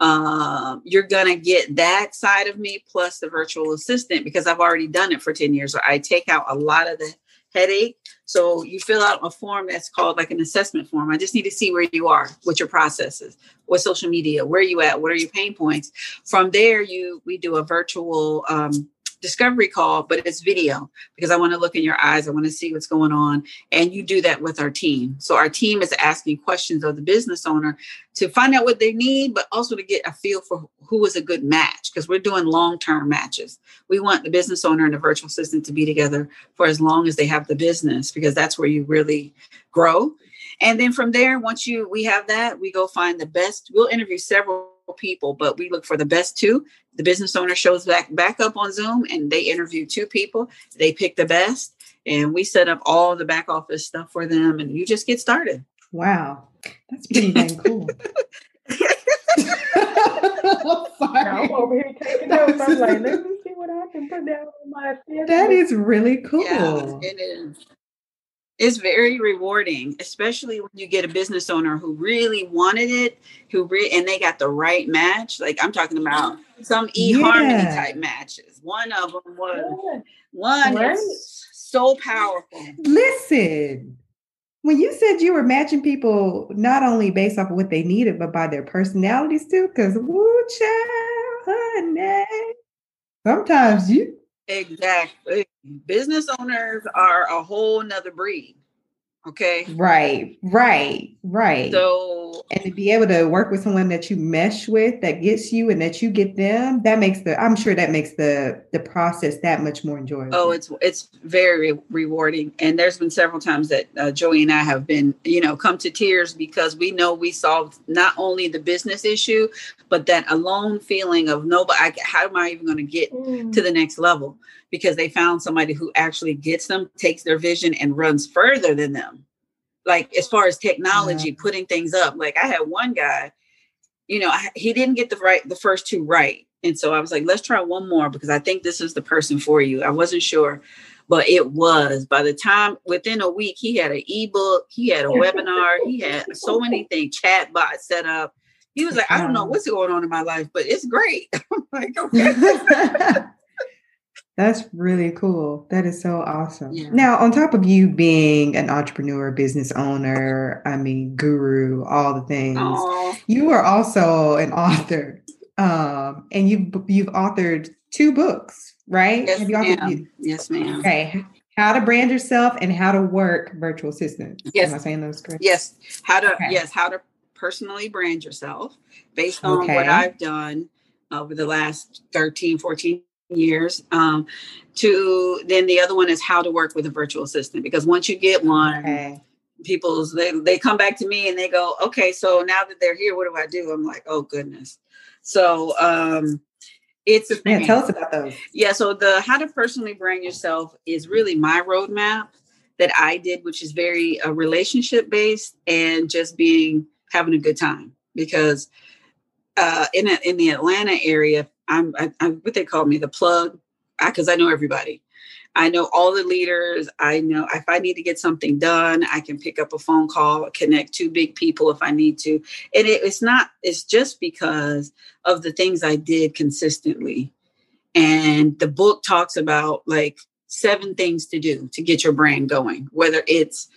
uh, you're gonna get that side of me plus the virtual assistant because I've already done it for 10 years. So I take out a lot of the headache. So you fill out a form that's called like an assessment form. I just need to see where you are, what your process is, what social media, where you at, what are your pain points. From there, you we do a virtual um, discovery call, but it's video because I want to look in your eyes. I want to see what's going on. And you do that with our team. So our team is asking questions of the business owner to find out what they need, but also to get a feel for who is a good match because we're doing long term matches. We want the business owner and the virtual assistant to be together for as long as they have the business because that's where you really grow. And then from there, once you we have that, we go find the best. We'll interview several people, but we look for the best two. The business owner shows back back up on Zoom and they interview two people. They pick the best and we set up all the back office stuff for them and you just get started. Wow. That's pretty dang cool. I'm over here taking notes. I'm like, let me see what I can put down on my That is really cool. Yeah, it is. It's very rewarding, especially when you get a business owner who really wanted it, who re- and they got the right match. Like I'm talking about some eHarmony yeah. type matches. One of them was one right. so powerful. Listen, when you said you were matching people not only based off of what they needed, but by their personalities too, because woo child, honey, sometimes you Exactly. Business owners are a whole nother breed. Okay. Right, right, right. So and to be able to work with someone that you mesh with that gets you and that you get them, that makes the I'm sure that makes the the process that much more enjoyable. Oh, it's it's very rewarding. And there's been several times that uh, Joey and I have been, you know, come to tears because we know we solved not only the business issue, but that alone feeling of nobody. How am I even going to get mm. to the next level? Because they found somebody who actually gets them, takes their vision, and runs further than them. Like as far as technology, mm-hmm. putting things up. Like I had one guy, you know, he didn't get the right the first two right, and so I was like, let's try one more because I think this is the person for you. I wasn't sure, but it was. By the time within a week, he had an ebook, he had a webinar, he had so many things, chat bot set up. He was like, I don't know what's going on in my life, but it's great. I'm like, okay. That's really cool. That is so awesome. Yeah. Now, on top of you being an entrepreneur, business owner, I mean, guru, all the things, Aww. you are also an author. Um, and you've you've authored two books, right? Yes, ma'am. Yes, ma'am. Okay. How to brand yourself and how to work virtual assistants. Yes. Am I saying those correct? Yes. How to okay. yes, how to personally brand yourself based on okay. what I've done over the last 13, 14 years um, to then the other one is how to work with a virtual assistant because once you get one okay. people's they, they come back to me and they go okay so now that they're here what do i do i'm like oh goodness so um it's a. Yeah, tell us about those yeah so the how to personally brand yourself is really my roadmap that i did which is very uh, relationship based and just being having a good time because uh, in a, in the Atlanta area, I'm, I, am what they call me, the plug, because I, I know everybody. I know all the leaders. I know if I need to get something done, I can pick up a phone call, connect two big people if I need to. And it, it's not, it's just because of the things I did consistently. And the book talks about like seven things to do to get your brand going, whether it's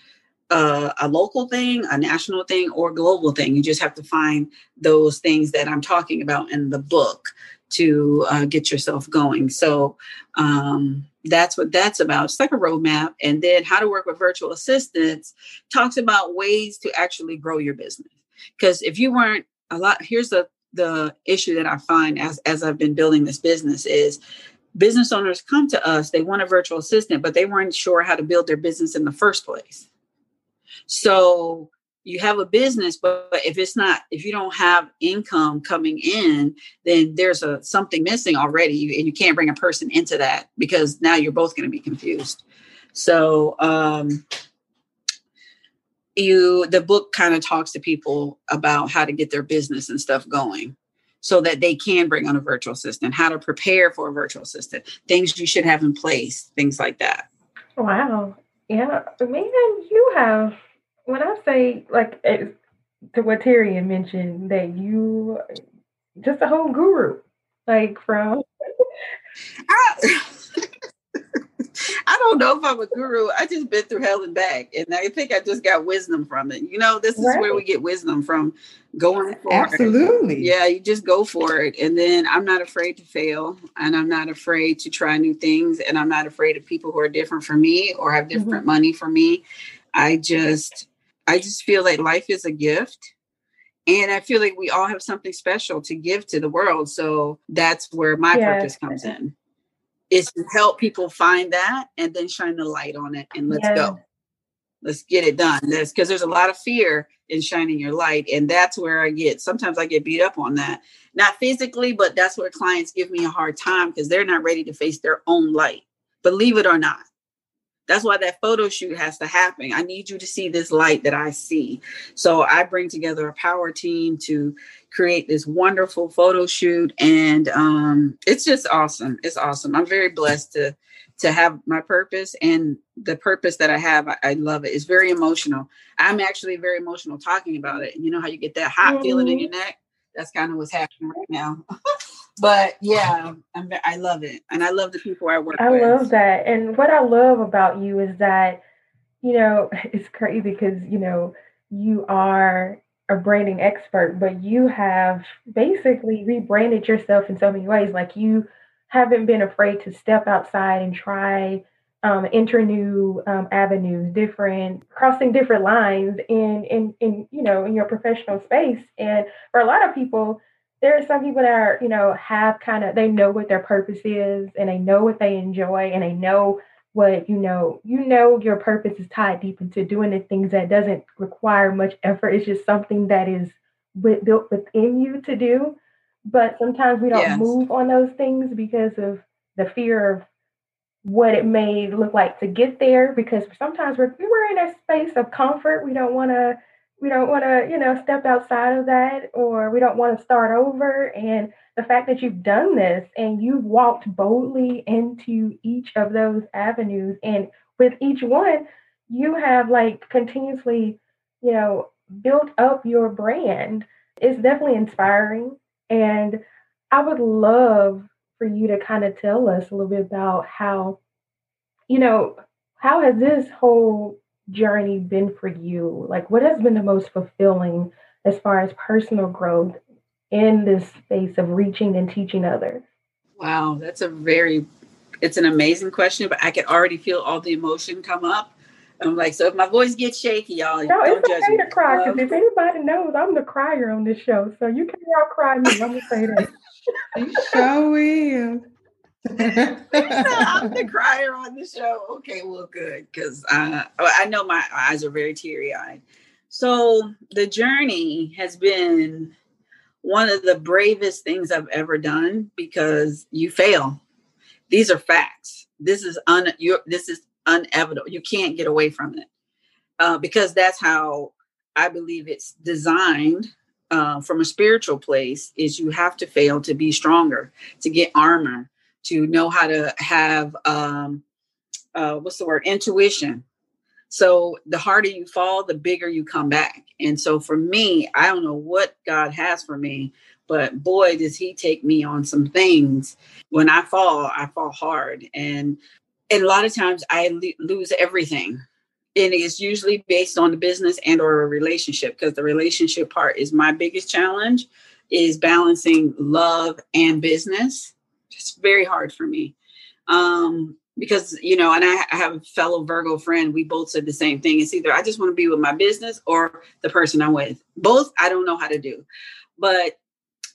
uh, a local thing, a national thing, or global thing. You just have to find those things that I'm talking about in the book to uh, get yourself going. So um, that's what that's about. It's like a roadmap. And then how to work with virtual assistants talks about ways to actually grow your business. Because if you weren't a lot, here's the the issue that I find as as I've been building this business is business owners come to us, they want a virtual assistant, but they weren't sure how to build their business in the first place. So you have a business but, if it's not if you don't have income coming in then there's a something missing already and you can't bring a person into that because now you're both going to be confused. So um you the book kind of talks to people about how to get their business and stuff going so that they can bring on a virtual assistant how to prepare for a virtual assistant things you should have in place things like that. Wow yeah man you have when I say like to what Terry mentioned that you just a whole guru, like from. I, I don't know if I'm a guru. I just been through hell and back, and I think I just got wisdom from it. You know, this is right. where we get wisdom from going for Absolutely. It. Yeah, you just go for it, and then I'm not afraid to fail, and I'm not afraid to try new things, and I'm not afraid of people who are different from me or have different mm-hmm. money from me. I just I just feel like life is a gift. And I feel like we all have something special to give to the world. So that's where my yeah. purpose comes in. Is to help people find that and then shine the light on it and let's yeah. go. Let's get it done. That's because there's a lot of fear in shining your light. And that's where I get sometimes I get beat up on that. Not physically, but that's where clients give me a hard time because they're not ready to face their own light. Believe it or not. That's why that photo shoot has to happen. I need you to see this light that I see. So I bring together a power team to create this wonderful photo shoot, and um, it's just awesome. It's awesome. I'm very blessed to to have my purpose and the purpose that I have. I, I love it. It's very emotional. I'm actually very emotional talking about it. You know how you get that hot mm-hmm. feeling in your neck? That's kind of what's happening right now. but yeah, I'm, I love it, and I love the people I work with. I with. love that, and what I love about you is that you know it's crazy because you know you are a branding expert, but you have basically rebranded yourself in so many ways. Like you haven't been afraid to step outside and try um, enter new um, avenues, different crossing different lines in in in you know in your professional space. And for a lot of people, there are some people that are you know have kind of they know what their purpose is and they know what they enjoy and they know what you know you know your purpose is tied deep into doing the things that doesn't require much effort. It's just something that is with, built within you to do. But sometimes we don't yes. move on those things because of the fear of what it may look like to get there because sometimes we're, we're in a space of comfort. We don't want to we don't want to you know step outside of that or we don't want to start over. And the fact that you've done this and you've walked boldly into each of those avenues and with each one you have like continuously you know built up your brand it's definitely inspiring. And i would love for you to kind of tell us a little bit about how you know how has this whole journey been for you like what has been the most fulfilling as far as personal growth in this space of reaching and teaching others? Wow, that's a very it's an amazing question, but I can already feel all the emotion come up. I'm like, so if my voice gets shaky, y'all, no, don't it's judge okay me. to cry because um, if anybody knows, I'm the crier on this show, so you can all cry me. I'm gonna say that. you sure will. I'm the crier on the show. Okay, well, good because uh, I know my eyes are very teary eyed. So the journey has been one of the bravest things I've ever done because you fail. These are facts. This is un you this is unevitable. You can't get away from it uh, because that's how I believe it's designed uh, from a spiritual place. Is you have to fail to be stronger, to get armor, to know how to have um, uh, what's the word intuition so the harder you fall, the bigger you come back. And so for me, I don't know what God has for me, but boy, does He take me on some things. When I fall, I fall hard, and and a lot of times I lo- lose everything. And it's usually based on the business and or a relationship because the relationship part is my biggest challenge is balancing love and business. It's very hard for me. Um, because you know and I, have a fellow virgo friend we both said the same thing. It's either i just want to be with my business or the person i'm with. Both i don't know how to do. But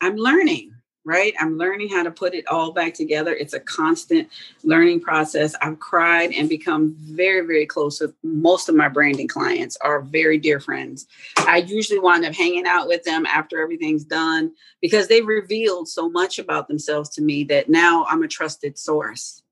i'm learning right? I'm learning how to put it all back together. It's a constant learning process. I've cried and become very very close with most of my branding clients are very dear friends. I usually wind up hanging out with them after everything's done because they've revealed so much about themselves to me that now i'm a trusted source.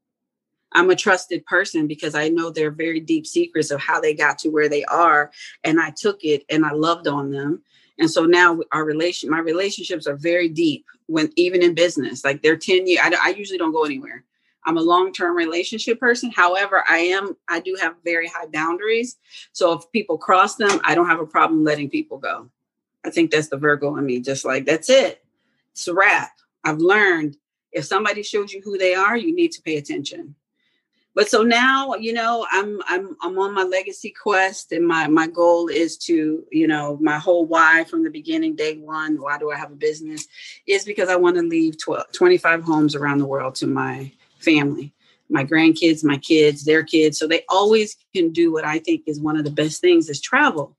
I'm a trusted person because I know their very deep secrets of how they got to where they are. And I took it and I loved on them. And so now our relation, my relationships are very deep when even in business, like they're 10 years, I, I usually don't go anywhere. I'm a long-term relationship person. However, I am, I do have very high boundaries. So if people cross them, I don't have a problem letting people go. I think that's the Virgo in me. Just like, that's it. It's a wrap. I've learned if somebody shows you who they are, you need to pay attention but so now you know i'm i'm i'm on my legacy quest and my my goal is to you know my whole why from the beginning day one why do i have a business is because i want to leave 12, 25 homes around the world to my family my grandkids my kids their kids. So they always can do what i think is one of the best things is travel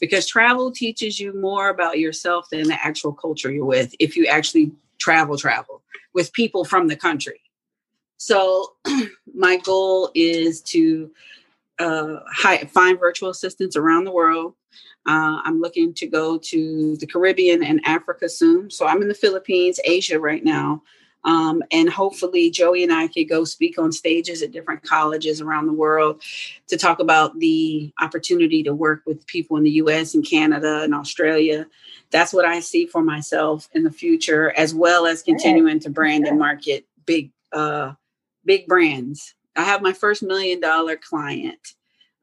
because travel teaches you more about yourself than the actual culture you're with if you actually travel travel with people from the country so my goal is to uh, find virtual assistants around the world. Uh, I'm looking to go to the Caribbean and Africa soon. So I'm in the Philippines, Asia right now. Um, and hopefully, Joey and I could go speak on stages at different colleges around the world to talk about the opportunity to work with people in the US and Canada and Australia. That's what I see for myself in the future, as well as continuing to brand and market big uh, big brands. I have my first million dollar client.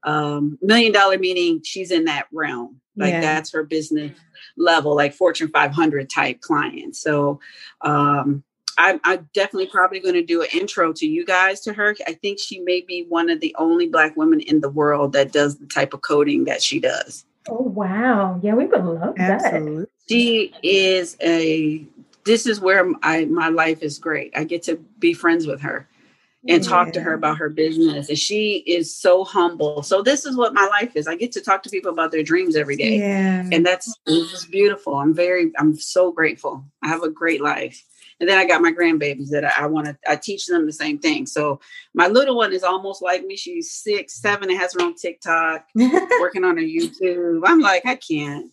Um, million dollar meaning she's in that realm. Like yeah. that's her business level, like Fortune 500 type client. So um, I, I'm definitely probably going to do an intro to you guys to her. I think she may be one of the only Black women in the world that does the type of coding that she does. Oh wow! Yeah, we would love Absolutely. that. She is a. This is where I my life is great. I get to be friends with her and yeah. talk to her about her business. And she is so humble. So this is what my life is. I get to talk to people about their dreams every day. Yeah. And that's just beautiful. I'm very, I'm so grateful. I have a great life. And then I got my grandbabies that I, I want to, I teach them the same thing. So my little one is almost like me. She's six, seven, and has her own TikTok, working on her YouTube. I'm like, I can't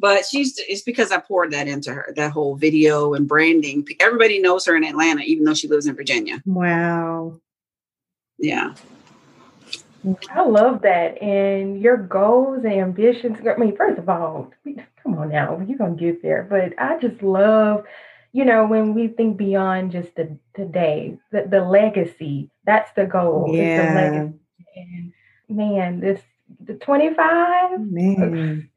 but she's it's because I poured that into her, that whole video and branding. Everybody knows her in Atlanta, even though she lives in Virginia. Wow. Yeah. I love that. And your goals and ambitions. I mean, first of all, come on now, you're gonna get there. But I just love, you know, when we think beyond just the today, the, the legacy, that's the goal. Yeah. The legacy. And man, this the 25. Man.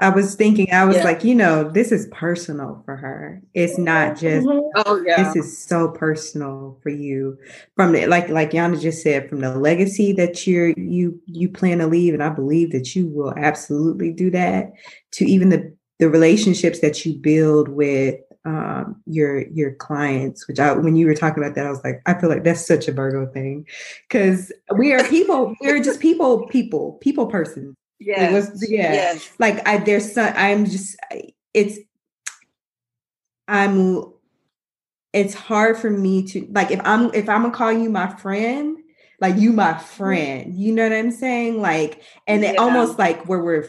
I was thinking, I was yeah. like, you know, this is personal for her. It's not just mm-hmm. oh yeah. This is so personal for you. From the like like Yana just said, from the legacy that you're you you plan to leave, and I believe that you will absolutely do that, to even the the relationships that you build with um, your your clients. Which I when you were talking about that, I was like, I feel like that's such a Virgo thing because we are people. we're just people, people, people persons yeah. Was, yeah. Yes. Like I there's some I'm just it's I'm it's hard for me to like if I'm if I'm gonna call you my friend, like you my mm-hmm. friend. You know what I'm saying? Like and yeah. it almost like where we're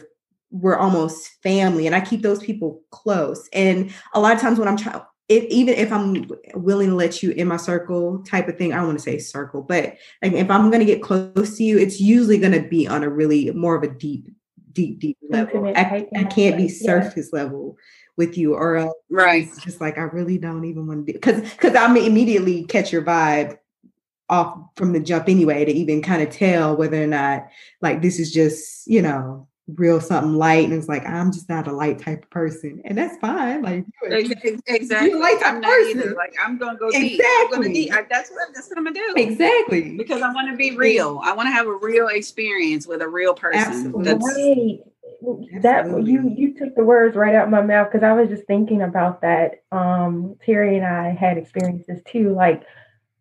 we're almost family and I keep those people close. And a lot of times when I'm trying if, even if I'm willing to let you in my circle type of thing, I don't want to say circle, but like if I'm going to get close to you, it's usually going to be on a really more of a deep, deep, deep level. I, I, can't be surface yeah. level with you or else right. It's just like I really don't even want to do because because I'm immediately catch your vibe off from the jump anyway to even kind of tell whether or not like this is just you know real something light and it's like i'm just not a light type of person and that's fine like exactly you're a light type I'm person. Either. like i'm gonna go exactly. deep, gonna deep. I, that's what that's what i'm gonna do exactly because i want to be real i want to have a real experience with a real person Absolutely. That's, right that you you took the words right out my mouth because i was just thinking about that um terry and i had experiences too like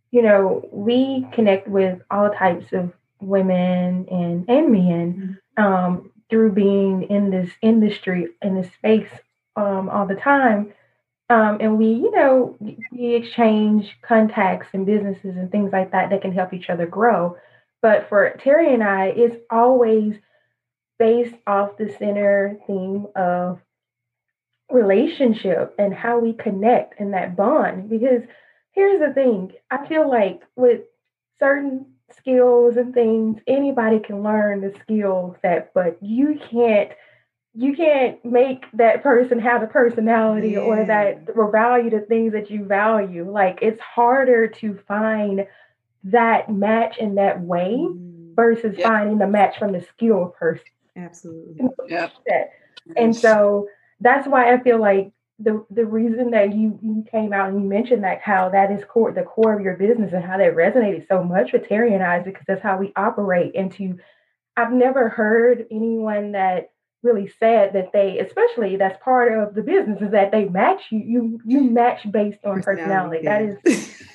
you know we connect with all types of women and and men mm-hmm. um through being in this industry in this space um, all the time. Um, and we you know we exchange contacts and businesses and things like that that can help each other grow. But for terry and i it's always based off the center theme of relationship and how we connect and that bond. Because here's the thing i feel like with certain skills and things. Anybody can learn the skills that but you can't you can't make that person have a personality yeah. or that or value the things that you value. Like it's harder to find that match in that way mm. versus yep. finding the match from the skill person. Absolutely. Yeah and so that's why i feel like the the reason that you you came out and you mentioned that how that is core the core of your business and how that resonated so much with Terry and I is because that's how we operate. And to I've never heard anyone that really said that they, especially that's part of the business, is that they match you. You you match based on personality. personality. That is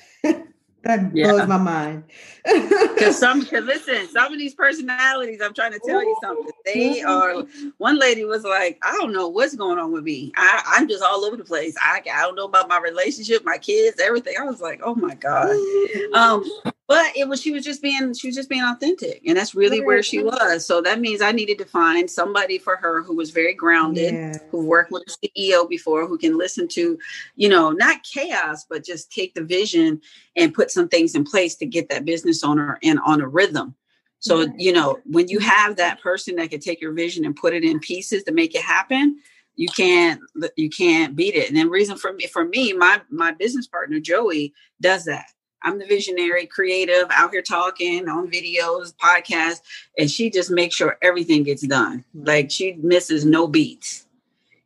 That yeah. blows my mind. Because some, cause listen, some of these personalities, I'm trying to tell you something. They are. One lady was like, "I don't know what's going on with me. I, I'm just all over the place. I, I don't know about my relationship, my kids, everything." I was like, "Oh my god." Um, but it was she was just being she was just being authentic and that's really where she was. So that means i needed to find somebody for her who was very grounded yeah. who worked with a ceo before who can listen to you know not chaos but just take the vision and put some things in place to get that business owner and on a rhythm. So yeah. you know when you have that person that can take your vision and put it in pieces to make it happen you can't you can't beat it. And the reason for me for me my my business partner joey does that I'm the visionary, creative, out here talking on videos, podcasts, and she just makes sure everything gets done. Hmm. Like she misses no beats.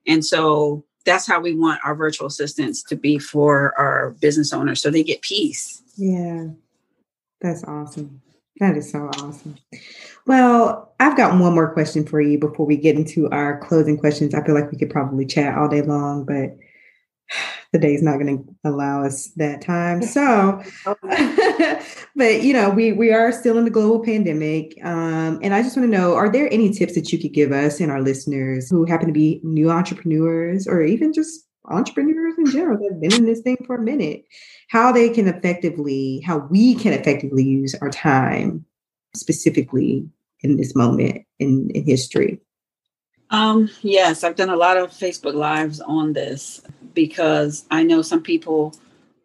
And so that's how we want our virtual assistants to be for our business owners so they get peace. Yeah. That's awesome. That is so awesome. Well, I've got one more question for you before we get into our closing questions. I feel like we could probably chat all day long, but the day's not going to allow us that time. So, but you know, we we are still in the global pandemic, um, and I just want to know: Are there any tips that you could give us and our listeners who happen to be new entrepreneurs, or even just entrepreneurs in general that have been in this thing for a minute, how they can effectively, how we can effectively use our time, specifically in this moment in, in history? Um, yes, I've done a lot of Facebook lives on this because I know some people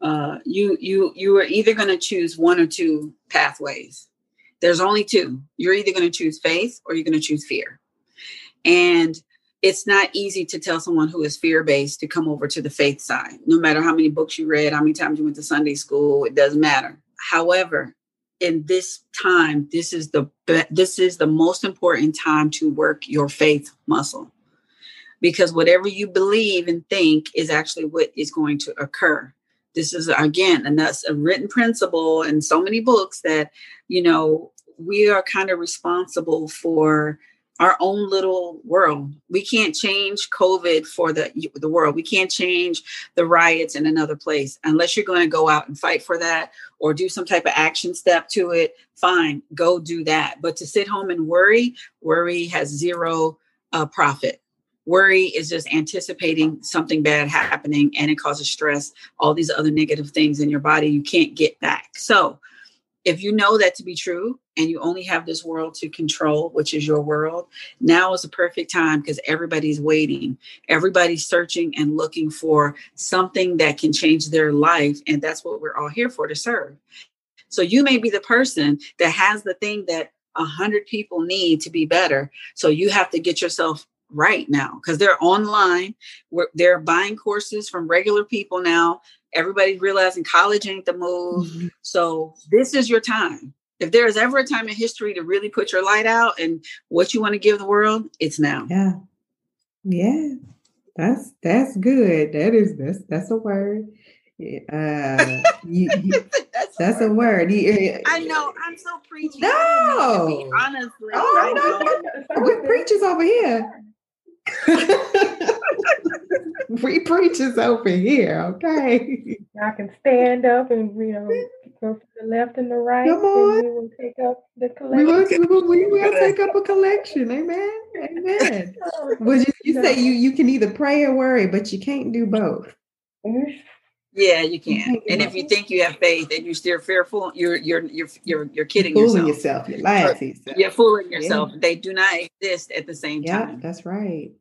uh, you you you are either going to choose one or two pathways. There's only two. You're either going to choose faith or you're going to choose fear. And it's not easy to tell someone who is fear based to come over to the faith side. No matter how many books you read, how many times you went to Sunday school, it doesn't matter. However, in this time, this is the this is the most important time to work your faith muscle. Because whatever you believe and think is actually what is going to occur. This is again and that's a written principle in so many books that you know we are kind of responsible for our own little world. We can't change covid for the the world. We can't change the riots in another place. Unless you're going to go out and fight for that or do some type of action step to it fine go do that. But to sit home and worry worry has zero uh, profit. Worry is just anticipating something bad happening and it causes stress, all these other negative things in your body. You can't get back. So, if you know that to be true and you only have this world to control, which is your world, now is the perfect time because everybody's waiting. Everybody's searching and looking for something that can change their life. And that's what we're all here for to serve. So you may be the person that has the thing that a hundred people need to be better. So you have to get yourself right now because they're online. They're buying courses from regular people now. Everybody's realizing college ain't the move. Mm-hmm. So this is your time. If there is ever a time in history to really put your light out and what you want to give the world, it's now. Yeah. Yeah. That's that's good. That is that's that's a word. Uh, you, you, that's, that's, a word. You, I know. I'm so preachy. No, honestly, oh, no, we preachers over here. we preachers over here, okay? I can stand up and you know go to the left and the right. Come on. we will take up the collection. We will, we will, take up a collection. Amen. Amen. well, you, you say you you can either pray or worry, but you can't do both. Yeah, you can. And if you think you have faith and you're still fearful, you're you're you're you're you're kidding you're fooling yourself. You're lying to yourself. You're fooling yourself. Yeah. They do not exist at the same yeah, time. That's right.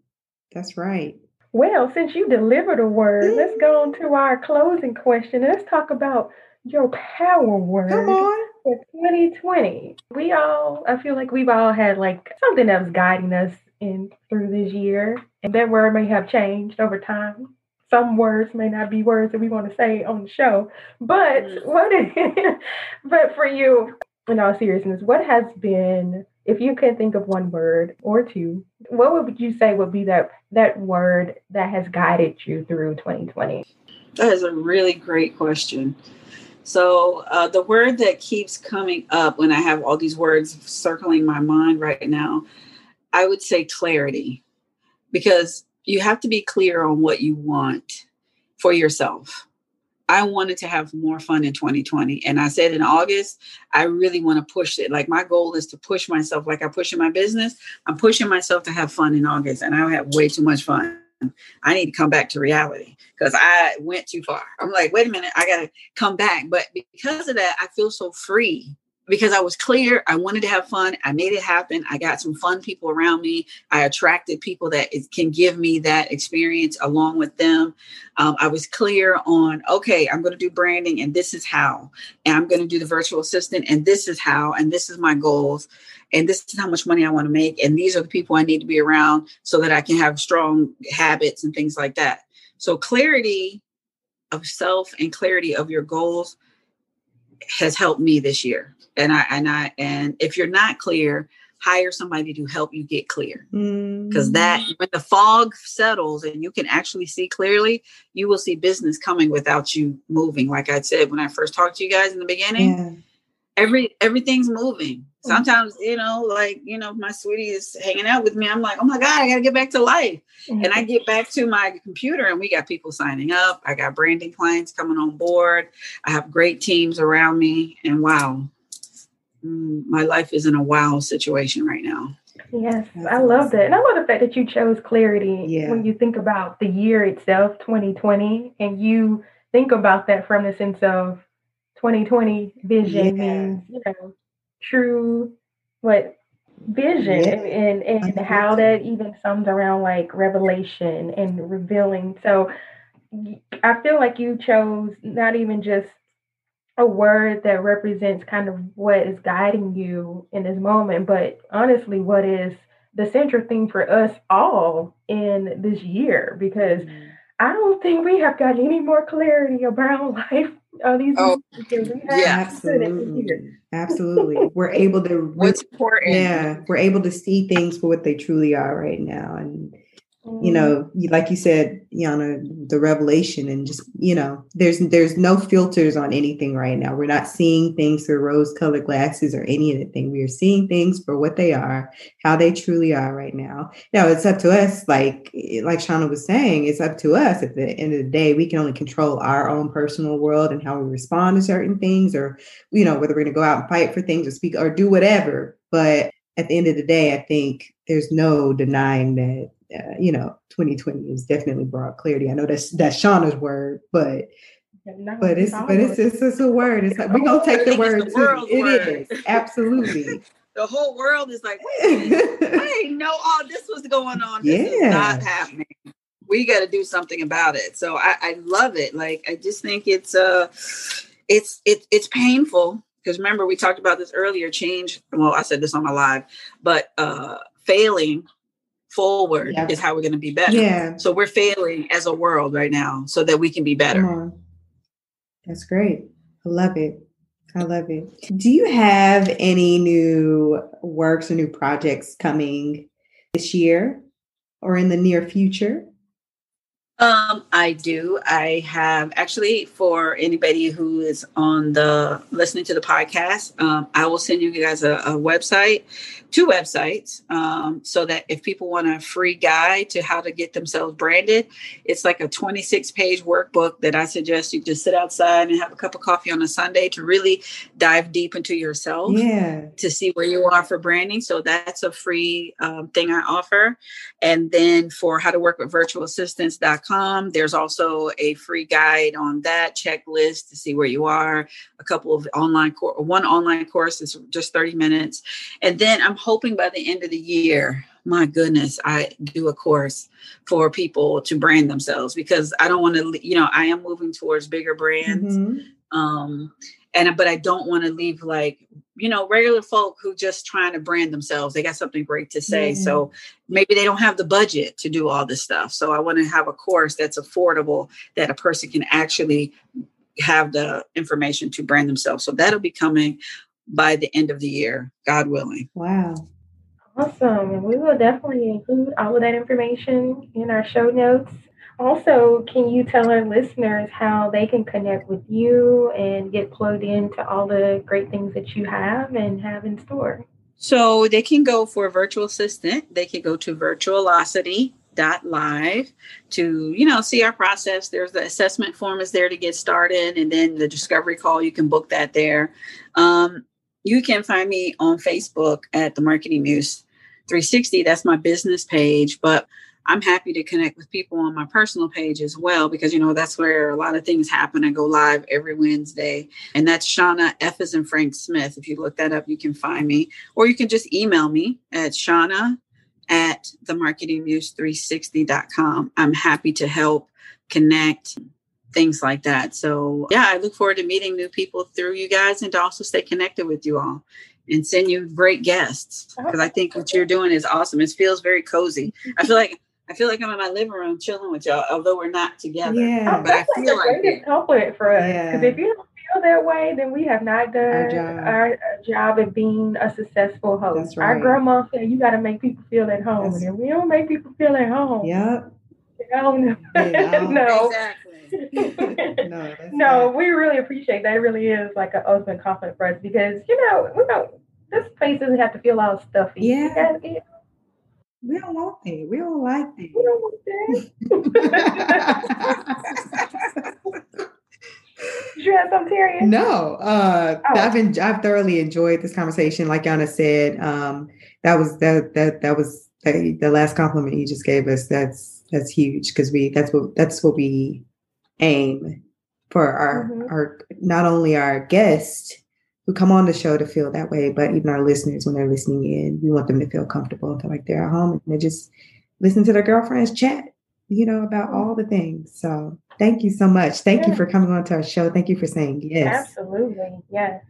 That's right. Well, since you delivered a word, mm-hmm. let's go on to our closing question. Let's talk about your power word Come on. for 2020. We all, I feel like we've all had like something that was guiding us in through this year, and that word may have changed over time some words may not be words that we want to say on the show, but mm. what is, but for you, in all seriousness, what has been, if you can think of one word or two, what would you say would be that that word that has guided you through 2020? That is a really great question. So uh, the word that keeps coming up when I have all these words circling my mind right now, I would say clarity, because you have to be clear on what you want for yourself. I wanted to have more fun in 2020. And I said in August, I really want to push it. Like my goal is to push myself, like I push in my business. I'm pushing myself to have fun in August, and I have way too much fun. I need to come back to reality because I went too far. I'm like, wait a minute, I got to come back. But because of that, I feel so free because I was clear. I wanted to have fun. I made it happen. I got some fun people around me. I attracted people that can give me that experience along with them. Um, I was clear on, okay, I'm going to do branding and this is how. And I'm going to do the virtual assistant and this is how. And this is my goals. And this is how much money I want to make. And these are the people I need to be around so that I can have strong habits and things like that. So clarity of self and clarity of your goals has helped me this year. And I and I and if you're not clear, hire somebody to help you get clear. Because mm. that when the fog settles and you can actually see clearly, you will see business coming without you moving. Like I said when I first talked to you guys in the beginning. Yeah. every everything's moving. Sometimes, you know, like, you know, my sweetie is hanging out with me. I'm like, oh my God, I gotta get back to life. Mm-hmm. And I get back to my computer and we got people signing up. I got branding clients coming on board. I have great teams around me. And wow, Mm, my life is in a wow situation right now. Yes, I love that. And I love the fact that you chose clarity yeah. when you think about the year itself, 2020, and you think about that from the sense of 2020 vision yeah. means, you know, true what vision yeah. and, and, and how that even sums around like revelation and revealing. So I feel like you chose not even just a word that represents kind of what is guiding you in this moment, but honestly, what is the central thing for us all in this year because mm-hmm. I don't think we have got any more clarity about life. Uh, these oh, yeah, absolutely, absolutely. We're able to. What's important? Yeah, we're able to see things for what they truly are right now, and you mm-hmm. know like you said yana the revelation and just you know there's there's no filters on anything right now. We're not seeing things through rose colored glasses or any of the thing. We are seeing things for what they are how they truly are right now. Now it's up to us like like shauna was saying it's up to us at the end of the day. We can only control our own personal world and how we respond to certain things or you know whether we're going to go out and fight for things or speak or do whatever. But at the end of the day i think there's no denying that uh, you know, 2020 has definitely brought clarity. I know that's that's Shauna's word, but no, but it's but it's, it's it's a word. It's like we're gonna take the word the too. It word. is absolutely. the whole world is like, I didn't know all this was going on. This yeah. is not happening. We got to do something about it. So I, I love it. Like I just think it's uh, it's it, it's painful because remember we talked about this earlier. Change. Well, I said this on my live, but uh, failing forward yeah. is how we're going to be better. Yeah. So we're failing as a world right now so that we can be better. That's great. I love it. I love it. Do you have any new works or new projects coming this year or in the near future? Um, I do. I have actually for anybody who is on the listening to the podcast, um, I will send you guys a, a website two websites um, so that if people want a free guide to how to get themselves branded, it's like a 26 page workbook that I suggest you just sit outside and have a cup of coffee on a Sunday to really dive deep into yourself yeah. to see where you are for branding. So that's a free um, thing I offer. And then for how to work with virtualassistants.com, there's also a free guide on that checklist to see where you are, a couple of online course, one online course is just 30 minutes. And then I'm hoping by the end of the year, my goodness, I do a course for people to brand themselves because I don't want to, you know, I am moving towards bigger brands. Mm-hmm. Um, and but I don't want to leave like, you know, regular folk who just trying to brand themselves. They got something great to say. Mm-hmm. So maybe they don't have the budget to do all this stuff. So I want to have a course that's affordable that a person can actually have the information to brand themselves. So that'll be coming by the end of the year, God willing. Wow. Awesome. And we will definitely include all of that information in our show notes. Also, can you tell our listeners how they can connect with you and get plugged into all the great things that you have and have in store? So they can go for a virtual assistant. They can go to virtualocity.live to, you know, see our process. There's the assessment form is there to get started and then the discovery call, you can book that there. Um, you can find me on Facebook at the Marketing Muse 360. That's my business page, but I'm happy to connect with people on my personal page as well because you know that's where a lot of things happen. I go live every Wednesday, and that's Shauna F is in Frank Smith. If you look that up, you can find me, or you can just email me at Shauna at the marketingmuse360.com. I'm happy to help connect things like that. So, yeah, I look forward to meeting new people through you guys and to also stay connected with you all and send you great guests oh, because I think what you're doing is awesome. It feels very cozy. I feel like I feel like I'm in my living room chilling with y'all, although we're not together. Yeah, oh, but I feel like a compliment for us because yeah. if you don't feel that way, then we have not done our job, our job at being a successful host. Right. Our grandma said you got to make people feel at home, That's, and if we don't make people feel at home, yep. no, no. Exactly. no, no we really appreciate that. It really is like an ultimate compliment for us because you know we don't. This place doesn't have to feel all stuffy. Yeah. We don't want that. We don't like that. We don't want that. Did you have something, Terry? No. Uh, oh. I've been I've thoroughly enjoyed this conversation. Like Yana said, um, that was that that that was the, the last compliment you just gave us. That's that's huge because we that's what that's what we aim for our mm-hmm. our not only our guests who come on the show to feel that way, but even our listeners when they're listening in, we want them to feel comfortable, like they're at home and they just listen to their girlfriends chat, you know, about all the things. So thank you so much. Thank yeah. you for coming on to our show. Thank you for saying yes. Absolutely. Yes.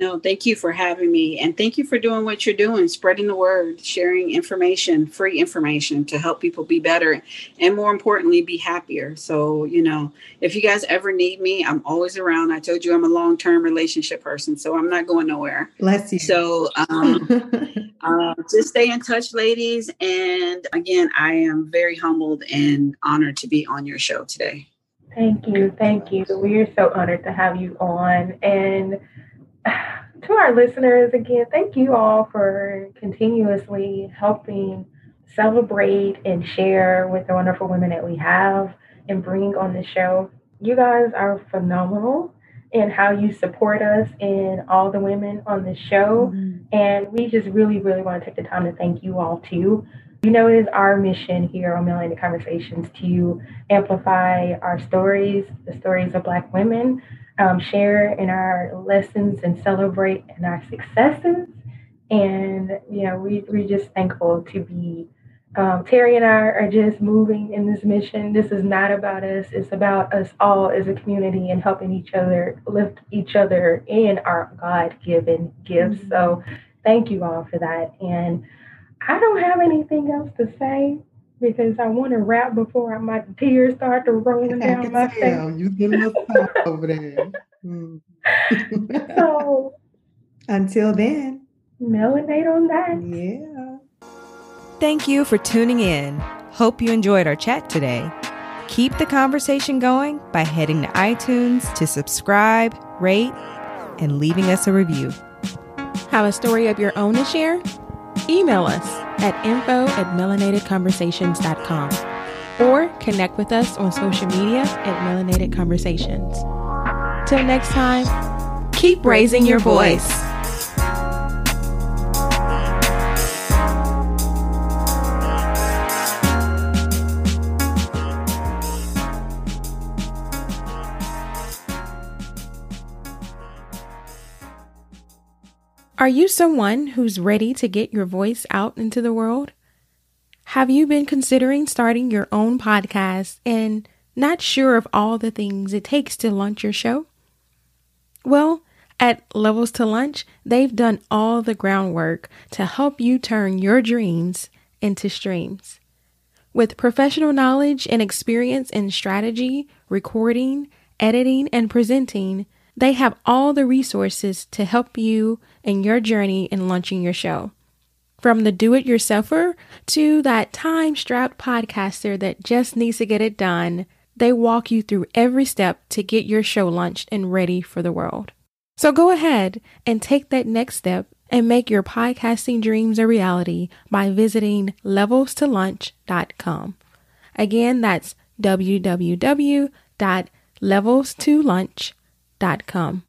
No, thank you for having me. And thank you for doing what you're doing, spreading the word, sharing information, free information to help people be better and more importantly, be happier. So, you know, if you guys ever need me, I'm always around. I told you I'm a long term relationship person, so I'm not going nowhere. Bless you. So, um, uh, just stay in touch, ladies. And again, I am very humbled and honored to be on your show today. Thank you. Thank you. We are so honored to have you on. And to our listeners, again, thank you all for continuously helping celebrate and share with the wonderful women that we have and bring on the show. You guys are phenomenal in how you support us and all the women on the show. Mm-hmm. And we just really, really want to take the time to thank you all too. You know, it is our mission here on Melanated Conversations to amplify our stories, the stories of Black women, um, share in our lessons and celebrate in our successes. And, you know, we, we're just thankful to be. Um, Terry and I are just moving in this mission. This is not about us, it's about us all as a community and helping each other lift each other in our God given gifts. Mm-hmm. So, thank you all for that. And I don't have anything else to say because I want to rap before my tears start to rolling down my face. You get enough time over there. Mm. so until then, melanate on that. Yeah. Thank you for tuning in. Hope you enjoyed our chat today. Keep the conversation going by heading to iTunes to subscribe, rate, and leaving us a review. Have a story of your own to share? Email us at info at melanatedconversations.com or connect with us on social media at Melanated Conversations. Till next time, keep raising your voice. Are you someone who's ready to get your voice out into the world? Have you been considering starting your own podcast and not sure of all the things it takes to launch your show? Well, at Levels to Launch, they've done all the groundwork to help you turn your dreams into streams. With professional knowledge and experience in strategy, recording, editing, and presenting, they have all the resources to help you in your journey in launching your show. From the do it yourselfer to that time strapped podcaster that just needs to get it done, they walk you through every step to get your show launched and ready for the world. So go ahead and take that next step and make your podcasting dreams a reality by visiting levels2launch.com. Again, that's www.levels2launch.com com.